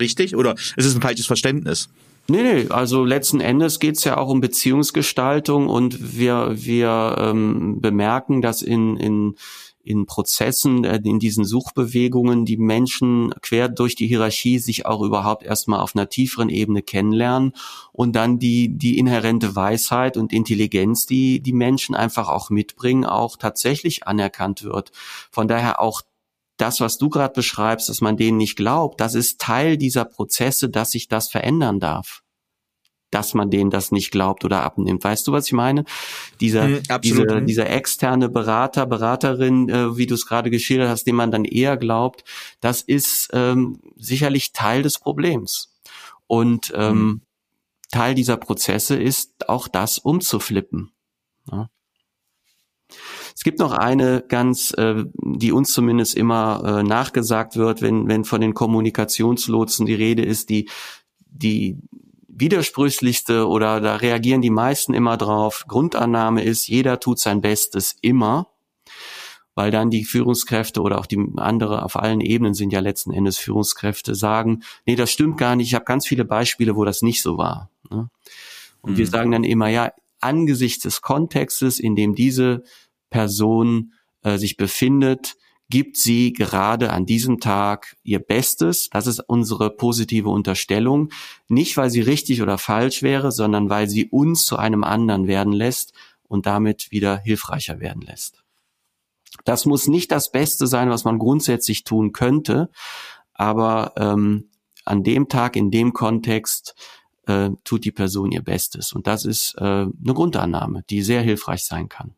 Richtig? Oder ist es ein falsches Verständnis? Nee, nee, also letzten Endes geht's ja auch um Beziehungsgestaltung und wir, wir ähm, bemerken, dass in, in, in Prozessen, äh, in diesen Suchbewegungen die Menschen quer durch die Hierarchie sich auch überhaupt erstmal auf einer tieferen Ebene kennenlernen und dann die, die inhärente Weisheit und Intelligenz, die die Menschen einfach auch mitbringen, auch tatsächlich anerkannt wird. Von daher auch das, was du gerade beschreibst, dass man denen nicht glaubt, das ist Teil dieser Prozesse, dass sich das verändern darf. dass man denen das nicht glaubt oder abnimmt. Weißt du, was ich meine? Dieser, mhm, diese, dieser externe Berater, Beraterin, äh, wie du es gerade geschildert hast, dem man dann eher glaubt, das ist ähm, sicherlich Teil des Problems. Und ähm, mhm. Teil dieser Prozesse ist auch das umzuflippen. Ja. Es gibt noch eine ganz, äh, die uns zumindest immer äh, nachgesagt wird, wenn, wenn von den Kommunikationslotsen die Rede ist, die, die widersprüchlichste oder da reagieren die meisten immer drauf. Grundannahme ist, jeder tut sein Bestes immer, weil dann die Führungskräfte oder auch die andere auf allen Ebenen sind ja letzten Endes Führungskräfte sagen, nee, das stimmt gar nicht. Ich habe ganz viele Beispiele, wo das nicht so war. Ne? Und mhm. wir sagen dann immer, ja, angesichts des Kontextes, in dem diese Person äh, sich befindet, gibt sie gerade an diesem Tag ihr Bestes. Das ist unsere positive Unterstellung. Nicht, weil sie richtig oder falsch wäre, sondern weil sie uns zu einem anderen werden lässt und damit wieder hilfreicher werden lässt. Das muss nicht das Beste sein, was man grundsätzlich tun könnte, aber ähm, an dem Tag, in dem Kontext, äh, tut die Person ihr Bestes. Und das ist äh, eine Grundannahme, die sehr hilfreich sein kann.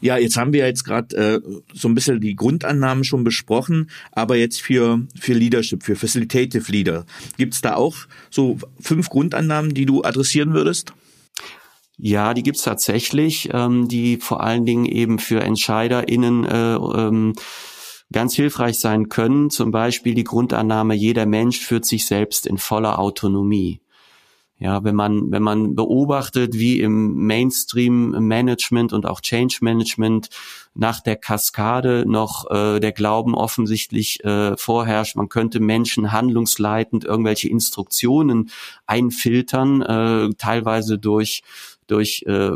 Ja, jetzt haben wir jetzt gerade äh, so ein bisschen die Grundannahmen schon besprochen, aber jetzt für, für Leadership, für Facilitative Leader, gibt's da auch so fünf Grundannahmen, die du adressieren würdest? Ja, die gibt's tatsächlich, ähm, die vor allen Dingen eben für EntscheiderInnen äh, ähm, ganz hilfreich sein können. Zum Beispiel die Grundannahme, jeder Mensch führt sich selbst in voller Autonomie. Ja, wenn man, wenn man beobachtet, wie im Mainstream-Management und auch Change-Management nach der Kaskade noch äh, der Glauben offensichtlich äh, vorherrscht, man könnte Menschen handlungsleitend irgendwelche Instruktionen einfiltern, äh, teilweise durch durch äh,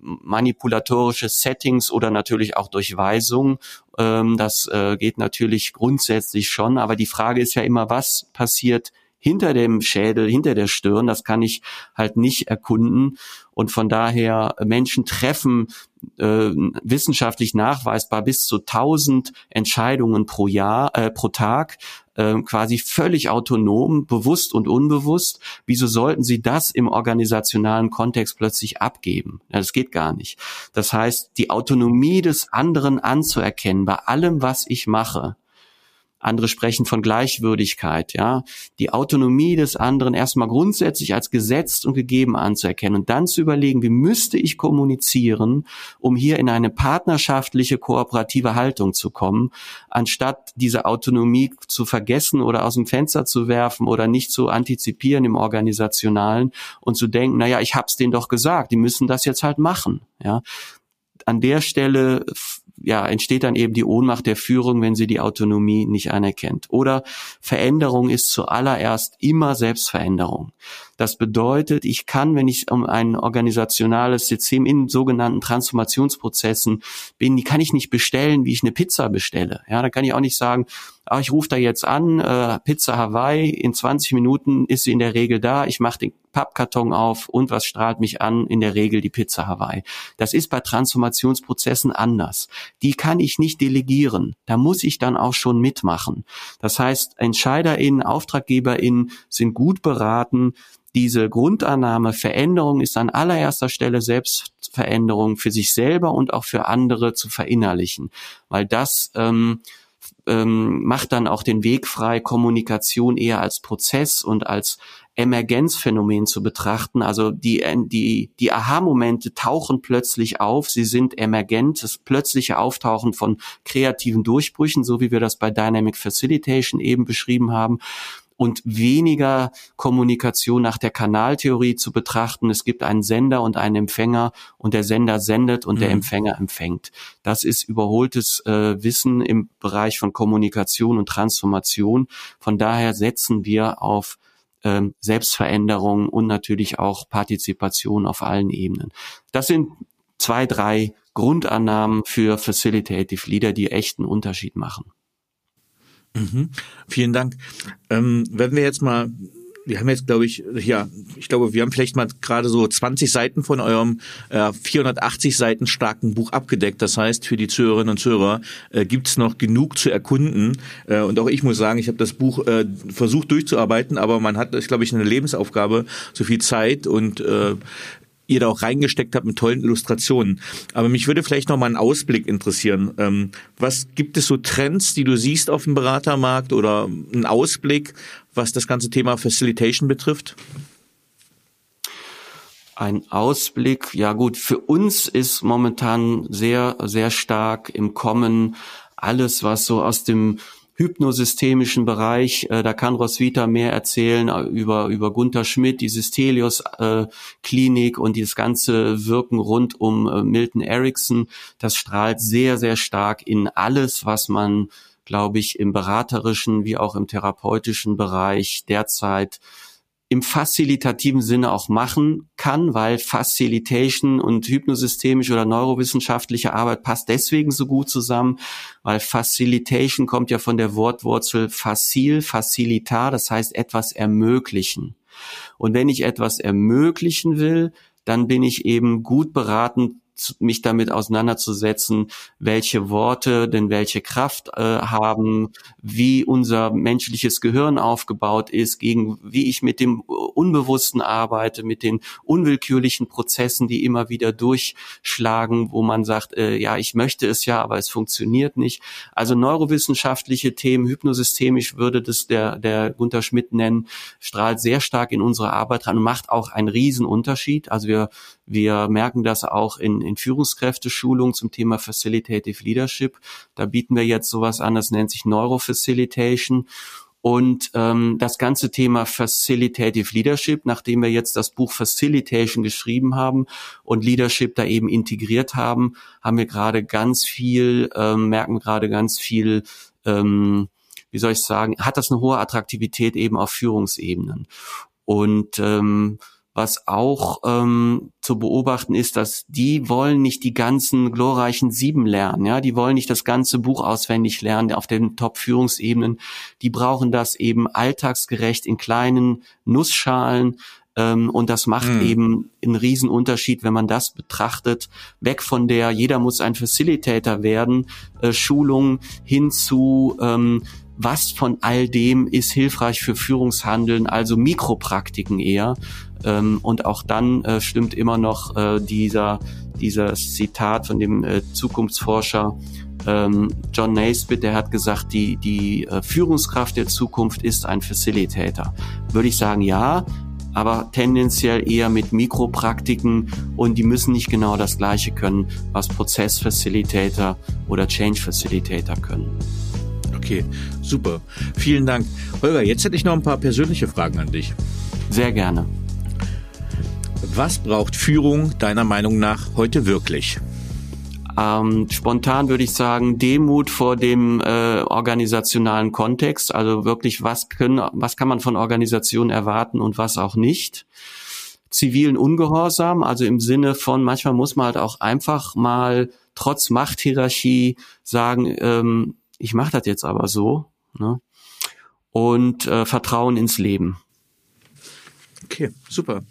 manipulatorische Settings oder natürlich auch durch Weisung. Ähm, das äh, geht natürlich grundsätzlich schon, aber die Frage ist ja immer, was passiert hinter dem Schädel, hinter der Stirn, das kann ich halt nicht erkunden. Und von daher Menschen treffen äh, wissenschaftlich nachweisbar bis zu 1000 Entscheidungen pro Jahr, äh, pro Tag, äh, quasi völlig autonom, bewusst und unbewusst. Wieso sollten sie das im organisationalen Kontext plötzlich abgeben? Ja, das geht gar nicht. Das heißt, die Autonomie des anderen anzuerkennen bei allem, was ich mache, andere sprechen von Gleichwürdigkeit, ja. Die Autonomie des anderen erstmal grundsätzlich als gesetzt und gegeben anzuerkennen und dann zu überlegen, wie müsste ich kommunizieren, um hier in eine partnerschaftliche, kooperative Haltung zu kommen, anstatt diese Autonomie zu vergessen oder aus dem Fenster zu werfen oder nicht zu antizipieren im Organisationalen und zu denken, naja, ich hab's denen doch gesagt, die müssen das jetzt halt machen, ja an der Stelle ja, entsteht dann eben die Ohnmacht der Führung, wenn sie die Autonomie nicht anerkennt. Oder Veränderung ist zuallererst immer Selbstveränderung. Das bedeutet, ich kann, wenn ich um ein organisationales System in sogenannten Transformationsprozessen bin, die kann ich nicht bestellen, wie ich eine Pizza bestelle. Ja, da kann ich auch nicht sagen, ah, ich rufe da jetzt an, äh, Pizza Hawaii, in 20 Minuten ist sie in der Regel da, ich mache den Pappkarton auf und was strahlt mich an? In der Regel die Pizza Hawaii. Das ist bei Transformationsprozessen anders. Die kann ich nicht delegieren. Da muss ich dann auch schon mitmachen. Das heißt, EntscheiderInnen, AuftraggeberInnen sind gut beraten, diese Grundannahme, Veränderung ist an allererster Stelle Selbstveränderung für sich selber und auch für andere zu verinnerlichen, weil das ähm, ähm, macht dann auch den Weg frei, Kommunikation eher als Prozess und als Emergenzphänomen zu betrachten. Also die, die, die Aha-Momente tauchen plötzlich auf, sie sind emergent, das plötzliche Auftauchen von kreativen Durchbrüchen, so wie wir das bei Dynamic Facilitation eben beschrieben haben und weniger Kommunikation nach der Kanaltheorie zu betrachten. Es gibt einen Sender und einen Empfänger und der Sender sendet und mhm. der Empfänger empfängt. Das ist überholtes äh, Wissen im Bereich von Kommunikation und Transformation. Von daher setzen wir auf ähm, Selbstveränderung und natürlich auch Partizipation auf allen Ebenen. Das sind zwei, drei Grundannahmen für Facilitative Leader, die echten Unterschied machen. Mhm. Vielen Dank. Ähm, wenn wir jetzt mal wir haben jetzt, glaube ich, ja, ich glaube, wir haben vielleicht mal gerade so 20 Seiten von eurem äh, 480 Seiten starken Buch abgedeckt. Das heißt, für die Zuhörerinnen und Zuhörer äh, gibt es noch genug zu erkunden. Äh, und auch ich muss sagen, ich habe das Buch äh, versucht durchzuarbeiten, aber man hat, glaube ich, eine Lebensaufgabe, so viel Zeit und äh, ihr da auch reingesteckt habt mit tollen Illustrationen. Aber mich würde vielleicht noch mal Ausblick interessieren. Ähm, was gibt es so Trends, die du siehst auf dem Beratermarkt oder ein Ausblick, was das ganze Thema Facilitation betrifft? Ein Ausblick, ja gut, für uns ist momentan sehr, sehr stark im Kommen alles, was so aus dem hypnosystemischen Bereich. Äh, da kann Roswitha mehr erzählen äh, über, über Gunther Schmidt, die Systelius äh, und dieses ganze Wirken rund um Milton Erickson. Das strahlt sehr, sehr stark in alles, was man, glaube ich, im beraterischen wie auch im therapeutischen Bereich derzeit im facilitativen Sinne auch machen kann, weil Facilitation und hypnosystemische oder neurowissenschaftliche Arbeit passt deswegen so gut zusammen, weil Facilitation kommt ja von der Wortwurzel facil, facilitar, das heißt etwas ermöglichen. Und wenn ich etwas ermöglichen will, dann bin ich eben gut beraten, mich damit auseinanderzusetzen, welche Worte denn welche Kraft äh, haben, wie unser menschliches Gehirn aufgebaut ist, gegen wie ich mit dem Unbewussten arbeite, mit den unwillkürlichen Prozessen, die immer wieder durchschlagen, wo man sagt, äh, ja, ich möchte es ja, aber es funktioniert nicht. Also neurowissenschaftliche Themen, hypnosystemisch würde das der, der Gunther Schmidt nennen, strahlt sehr stark in unsere Arbeit ran und macht auch einen Riesenunterschied. Also wir wir merken das auch in, in Führungskräfteschulungen zum Thema Facilitative Leadership. Da bieten wir jetzt sowas an, das nennt sich Neurofacilitation. Und ähm, das ganze Thema Facilitative Leadership, nachdem wir jetzt das Buch Facilitation geschrieben haben und Leadership da eben integriert haben, haben wir gerade ganz viel, ähm, merken gerade ganz viel, ähm, wie soll ich sagen, hat das eine hohe Attraktivität eben auf Führungsebenen. Und ähm, was auch ähm, zu beobachten ist, dass die wollen nicht die ganzen glorreichen sieben lernen, ja, die wollen nicht das ganze Buch auswendig lernen auf den Top-Führungsebenen. Die brauchen das eben alltagsgerecht in kleinen Nussschalen, ähm, und das macht mhm. eben einen Riesenunterschied, wenn man das betrachtet. Weg von der, jeder muss ein Facilitator werden, äh, Schulung hin zu, ähm, was von all dem ist hilfreich für Führungshandeln, also Mikropraktiken eher. Ähm, und auch dann äh, stimmt immer noch äh, dieser, dieses Zitat von dem äh, Zukunftsforscher ähm, John Naisbitt, der hat gesagt, die, die äh, Führungskraft der Zukunft ist ein Facilitator. Würde ich sagen, ja, aber tendenziell eher mit Mikropraktiken und die müssen nicht genau das gleiche können, was Prozessfacilitator oder Change Facilitator können. Okay, super. Vielen Dank. Holger, jetzt hätte ich noch ein paar persönliche Fragen an dich. Sehr gerne. Was braucht Führung deiner Meinung nach heute wirklich? Ähm, spontan würde ich sagen, Demut vor dem äh, organisationalen Kontext. Also wirklich, was können, was kann man von Organisationen erwarten und was auch nicht. Zivilen Ungehorsam, also im Sinne von, manchmal muss man halt auch einfach mal trotz Machthierarchie sagen, ähm, ich mache das jetzt aber so. Ne? Und äh, Vertrauen ins Leben. Okay, super.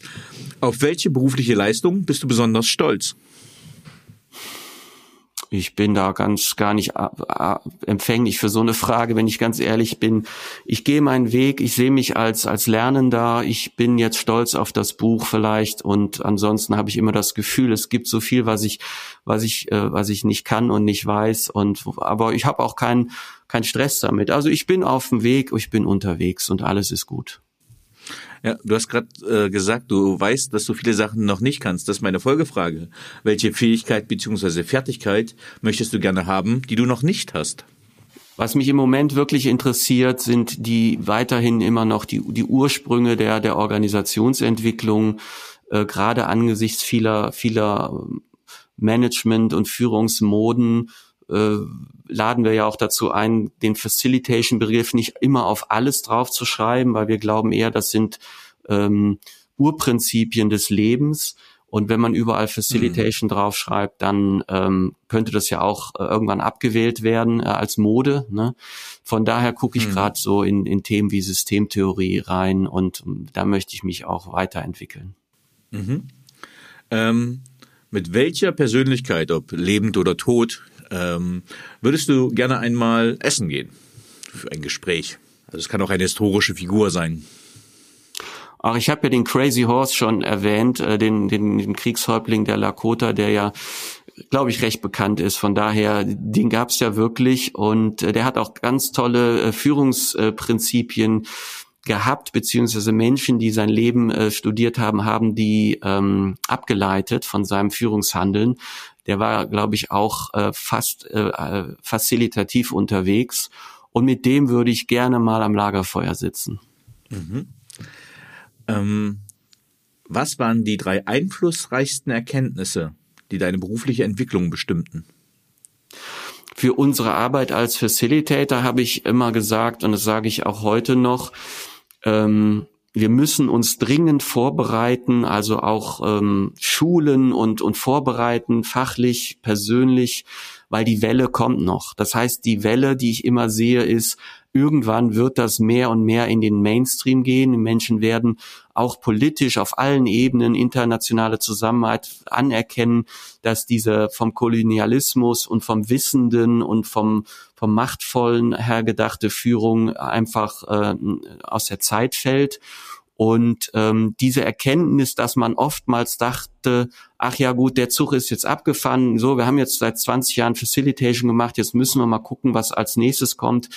Auf welche berufliche Leistung bist du besonders stolz? Ich bin da ganz gar nicht äh, äh, empfänglich für so eine Frage, wenn ich ganz ehrlich bin. Ich gehe meinen Weg, ich sehe mich als als Lernender, ich bin jetzt stolz auf das Buch vielleicht und ansonsten habe ich immer das Gefühl, es gibt so viel, was ich was ich äh, was ich nicht kann und nicht weiß und aber ich habe auch keinen keinen Stress damit. Also ich bin auf dem Weg, ich bin unterwegs und alles ist gut. Ja, du hast gerade äh, gesagt, du weißt, dass du viele Sachen noch nicht kannst. Das ist meine Folgefrage. Welche Fähigkeit beziehungsweise Fertigkeit möchtest du gerne haben, die du noch nicht hast? Was mich im Moment wirklich interessiert, sind die weiterhin immer noch die, die Ursprünge der, der Organisationsentwicklung, äh, gerade angesichts vieler, vieler Management- und Führungsmoden äh, laden wir ja auch dazu ein, den Facilitation-Begriff nicht immer auf alles drauf zu schreiben, weil wir glauben eher, das sind ähm, Urprinzipien des Lebens Und wenn man überall Facilitation mhm. draufschreibt, dann ähm, könnte das ja auch äh, irgendwann abgewählt werden äh, als Mode. Ne? Von daher gucke ich mhm. gerade so in, in Themen wie Systemtheorie rein und ähm, da möchte ich mich auch weiterentwickeln. Mhm. Ähm, mit welcher Persönlichkeit, ob lebend oder tot, ähm, würdest du gerne einmal essen gehen für ein Gespräch? Also es kann auch eine historische Figur sein. Ach, ich habe ja den Crazy Horse schon erwähnt, äh, den, den, den Kriegshäuptling der Lakota, der ja glaube ich, recht bekannt ist. Von daher, den gab es ja wirklich und äh, der hat auch ganz tolle äh, Führungsprinzipien gehabt, beziehungsweise Menschen, die sein Leben äh, studiert haben, haben die ähm, abgeleitet von seinem Führungshandeln. Der war, glaube ich, auch äh, fast äh, äh facilitativ unterwegs. Und mit dem würde ich gerne mal am Lagerfeuer sitzen. Mhm. Ähm, was waren die drei einflussreichsten Erkenntnisse, die deine berufliche Entwicklung bestimmten? Für unsere Arbeit als Facilitator habe ich immer gesagt, und das sage ich auch heute noch, ähm, wir müssen uns dringend vorbereiten, also auch ähm, schulen und, und vorbereiten, fachlich, persönlich, weil die Welle kommt noch. Das heißt, die Welle, die ich immer sehe, ist, irgendwann wird das mehr und mehr in den Mainstream gehen. Die Menschen werden auch politisch auf allen Ebenen internationale Zusammenarbeit anerkennen, dass diese vom Kolonialismus und vom Wissenden und vom, vom Machtvollen her gedachte Führung einfach äh, aus der Zeit fällt. Und ähm, diese Erkenntnis, dass man oftmals dachte, ach ja gut, der Zug ist jetzt abgefahren, so, wir haben jetzt seit 20 Jahren Facilitation gemacht, jetzt müssen wir mal gucken, was als nächstes kommt.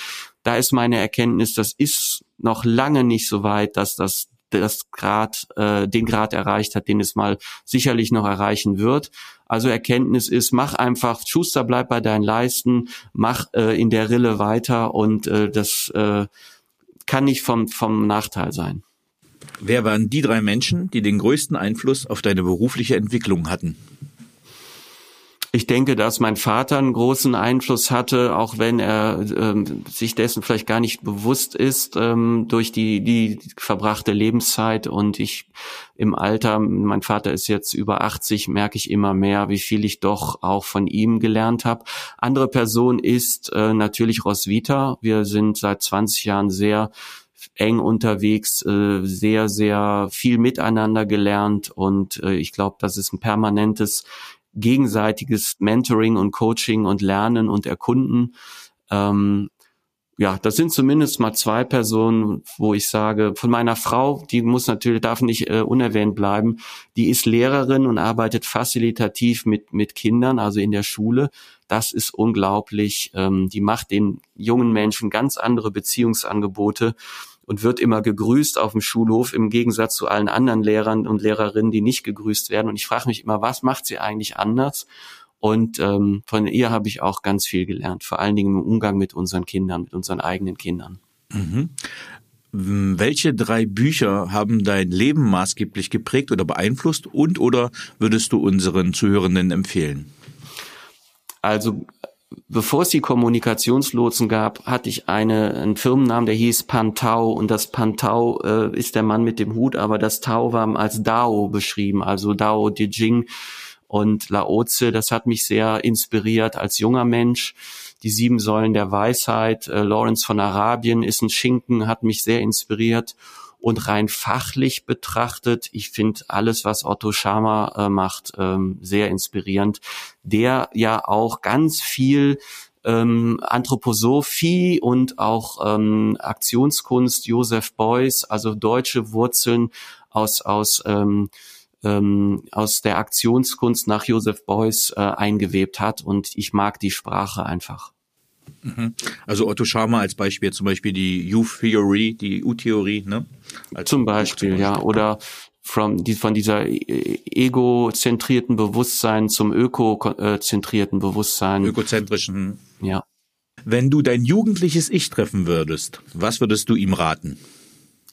Da ist meine Erkenntnis, das ist noch lange nicht so weit, dass das das Grad, äh, den Grad erreicht hat, den es mal sicherlich noch erreichen wird. Also Erkenntnis ist, mach einfach, Schuster, bleib bei deinen Leisten, mach äh, in der Rille weiter und äh, das äh, kann nicht vom, vom Nachteil sein. Wer waren die drei Menschen, die den größten Einfluss auf deine berufliche Entwicklung hatten? Ich denke, dass mein Vater einen großen Einfluss hatte, auch wenn er ähm, sich dessen vielleicht gar nicht bewusst ist ähm, durch die, die verbrachte Lebenszeit. Und ich im Alter, mein Vater ist jetzt über 80, merke ich immer mehr, wie viel ich doch auch von ihm gelernt habe. Andere Person ist äh, natürlich Roswitha. Wir sind seit 20 Jahren sehr eng unterwegs, äh, sehr, sehr viel miteinander gelernt und äh, ich glaube, das ist ein permanentes gegenseitiges Mentoring und Coaching und Lernen und Erkunden. Ähm, ja, das sind zumindest mal zwei Personen, wo ich sage, von meiner Frau, die muss natürlich, darf nicht äh, unerwähnt bleiben, die ist Lehrerin und arbeitet facilitativ mit, mit Kindern, also in der Schule. Das ist unglaublich. Ähm, die macht den jungen Menschen ganz andere Beziehungsangebote und wird immer gegrüßt auf dem Schulhof im Gegensatz zu allen anderen Lehrern und Lehrerinnen, die nicht gegrüßt werden. Und ich frage mich immer, was macht sie eigentlich anders? Und ähm, von ihr habe ich auch ganz viel gelernt, vor allen Dingen im Umgang mit unseren Kindern, mit unseren eigenen Kindern. Mhm. Welche drei Bücher haben dein Leben maßgeblich geprägt oder beeinflusst und oder würdest du unseren Zuhörenden empfehlen? Also bevor es die Kommunikationslotsen gab, hatte ich eine, einen Firmennamen, der hieß Pantau und das Pantau äh, ist der Mann mit dem Hut, aber das Tau war als Dao beschrieben, also Dao De Jing und Laozi. Das hat mich sehr inspiriert als junger Mensch. Die sieben Säulen der Weisheit, äh, Lawrence von Arabien ist ein Schinken, hat mich sehr inspiriert und rein fachlich betrachtet, ich finde alles, was Otto Schama äh, macht, ähm, sehr inspirierend. Der ja auch ganz viel ähm, Anthroposophie und auch ähm, Aktionskunst, Joseph Beuys, also deutsche Wurzeln aus, aus ähm, ähm, aus der Aktionskunst nach Joseph Beuys äh, eingewebt hat und ich mag die Sprache einfach. Mhm. Also Otto Scharmer als Beispiel, zum Beispiel die U-Theory, die U-Theorie, ne? Als zum Beispiel, zum Beispiel, ja. Oder from, die, von dieser egozentrierten Bewusstsein zum ökozentrierten Bewusstsein. Ökozentrischen. Ja. Wenn du dein jugendliches Ich treffen würdest, was würdest du ihm raten?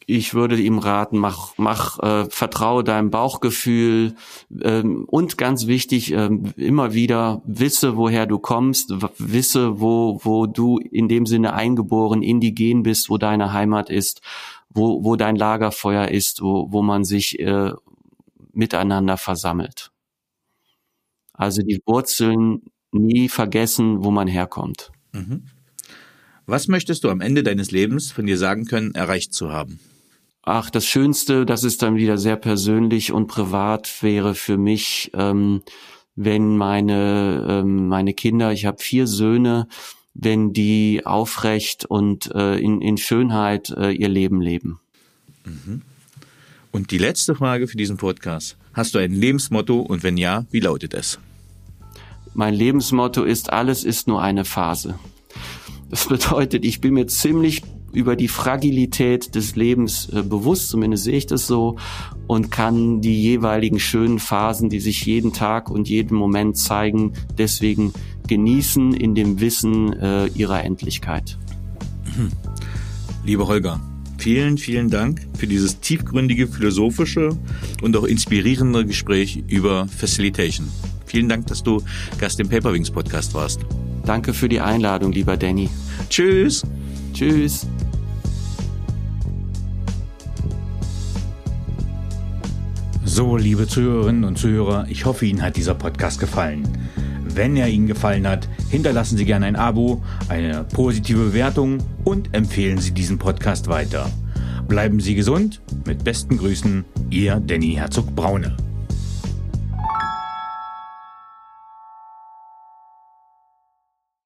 Ich würde ihm raten, mach, mach, äh, vertraue deinem Bauchgefühl ähm, und ganz wichtig, ähm, immer wieder wisse, woher du kommst, wisse, wo, wo du in dem Sinne eingeboren, indigen bist, wo deine Heimat ist, wo, wo dein Lagerfeuer ist, wo, wo man sich äh, miteinander versammelt. Also die Wurzeln nie vergessen, wo man herkommt. Mhm. Was möchtest du am Ende deines Lebens von dir sagen können, erreicht zu haben? Ach, das Schönste, das ist dann wieder sehr persönlich und privat, wäre für mich, ähm, wenn meine, ähm, meine Kinder, ich habe vier Söhne, wenn die aufrecht und äh, in, in Schönheit äh, ihr Leben leben. Mhm. Und die letzte Frage für diesen Podcast. Hast du ein Lebensmotto und wenn ja, wie lautet es? Mein Lebensmotto ist, alles ist nur eine Phase. Das bedeutet, ich bin mir ziemlich über die Fragilität des Lebens äh, bewusst, zumindest sehe ich das so, und kann die jeweiligen schönen Phasen, die sich jeden Tag und jeden Moment zeigen, deswegen genießen in dem Wissen äh, ihrer Endlichkeit. Mhm. Lieber Holger, vielen, vielen Dank für dieses tiefgründige, philosophische und auch inspirierende Gespräch über Facilitation. Vielen Dank, dass du Gast im Paperwings Podcast warst. Danke für die Einladung, lieber Danny. Tschüss. Tschüss. So, liebe Zuhörerinnen und Zuhörer, ich hoffe, Ihnen hat dieser Podcast gefallen. Wenn er Ihnen gefallen hat, hinterlassen Sie gerne ein Abo, eine positive Bewertung und empfehlen Sie diesen Podcast weiter. Bleiben Sie gesund. Mit besten Grüßen, Ihr Danny Herzog Braune.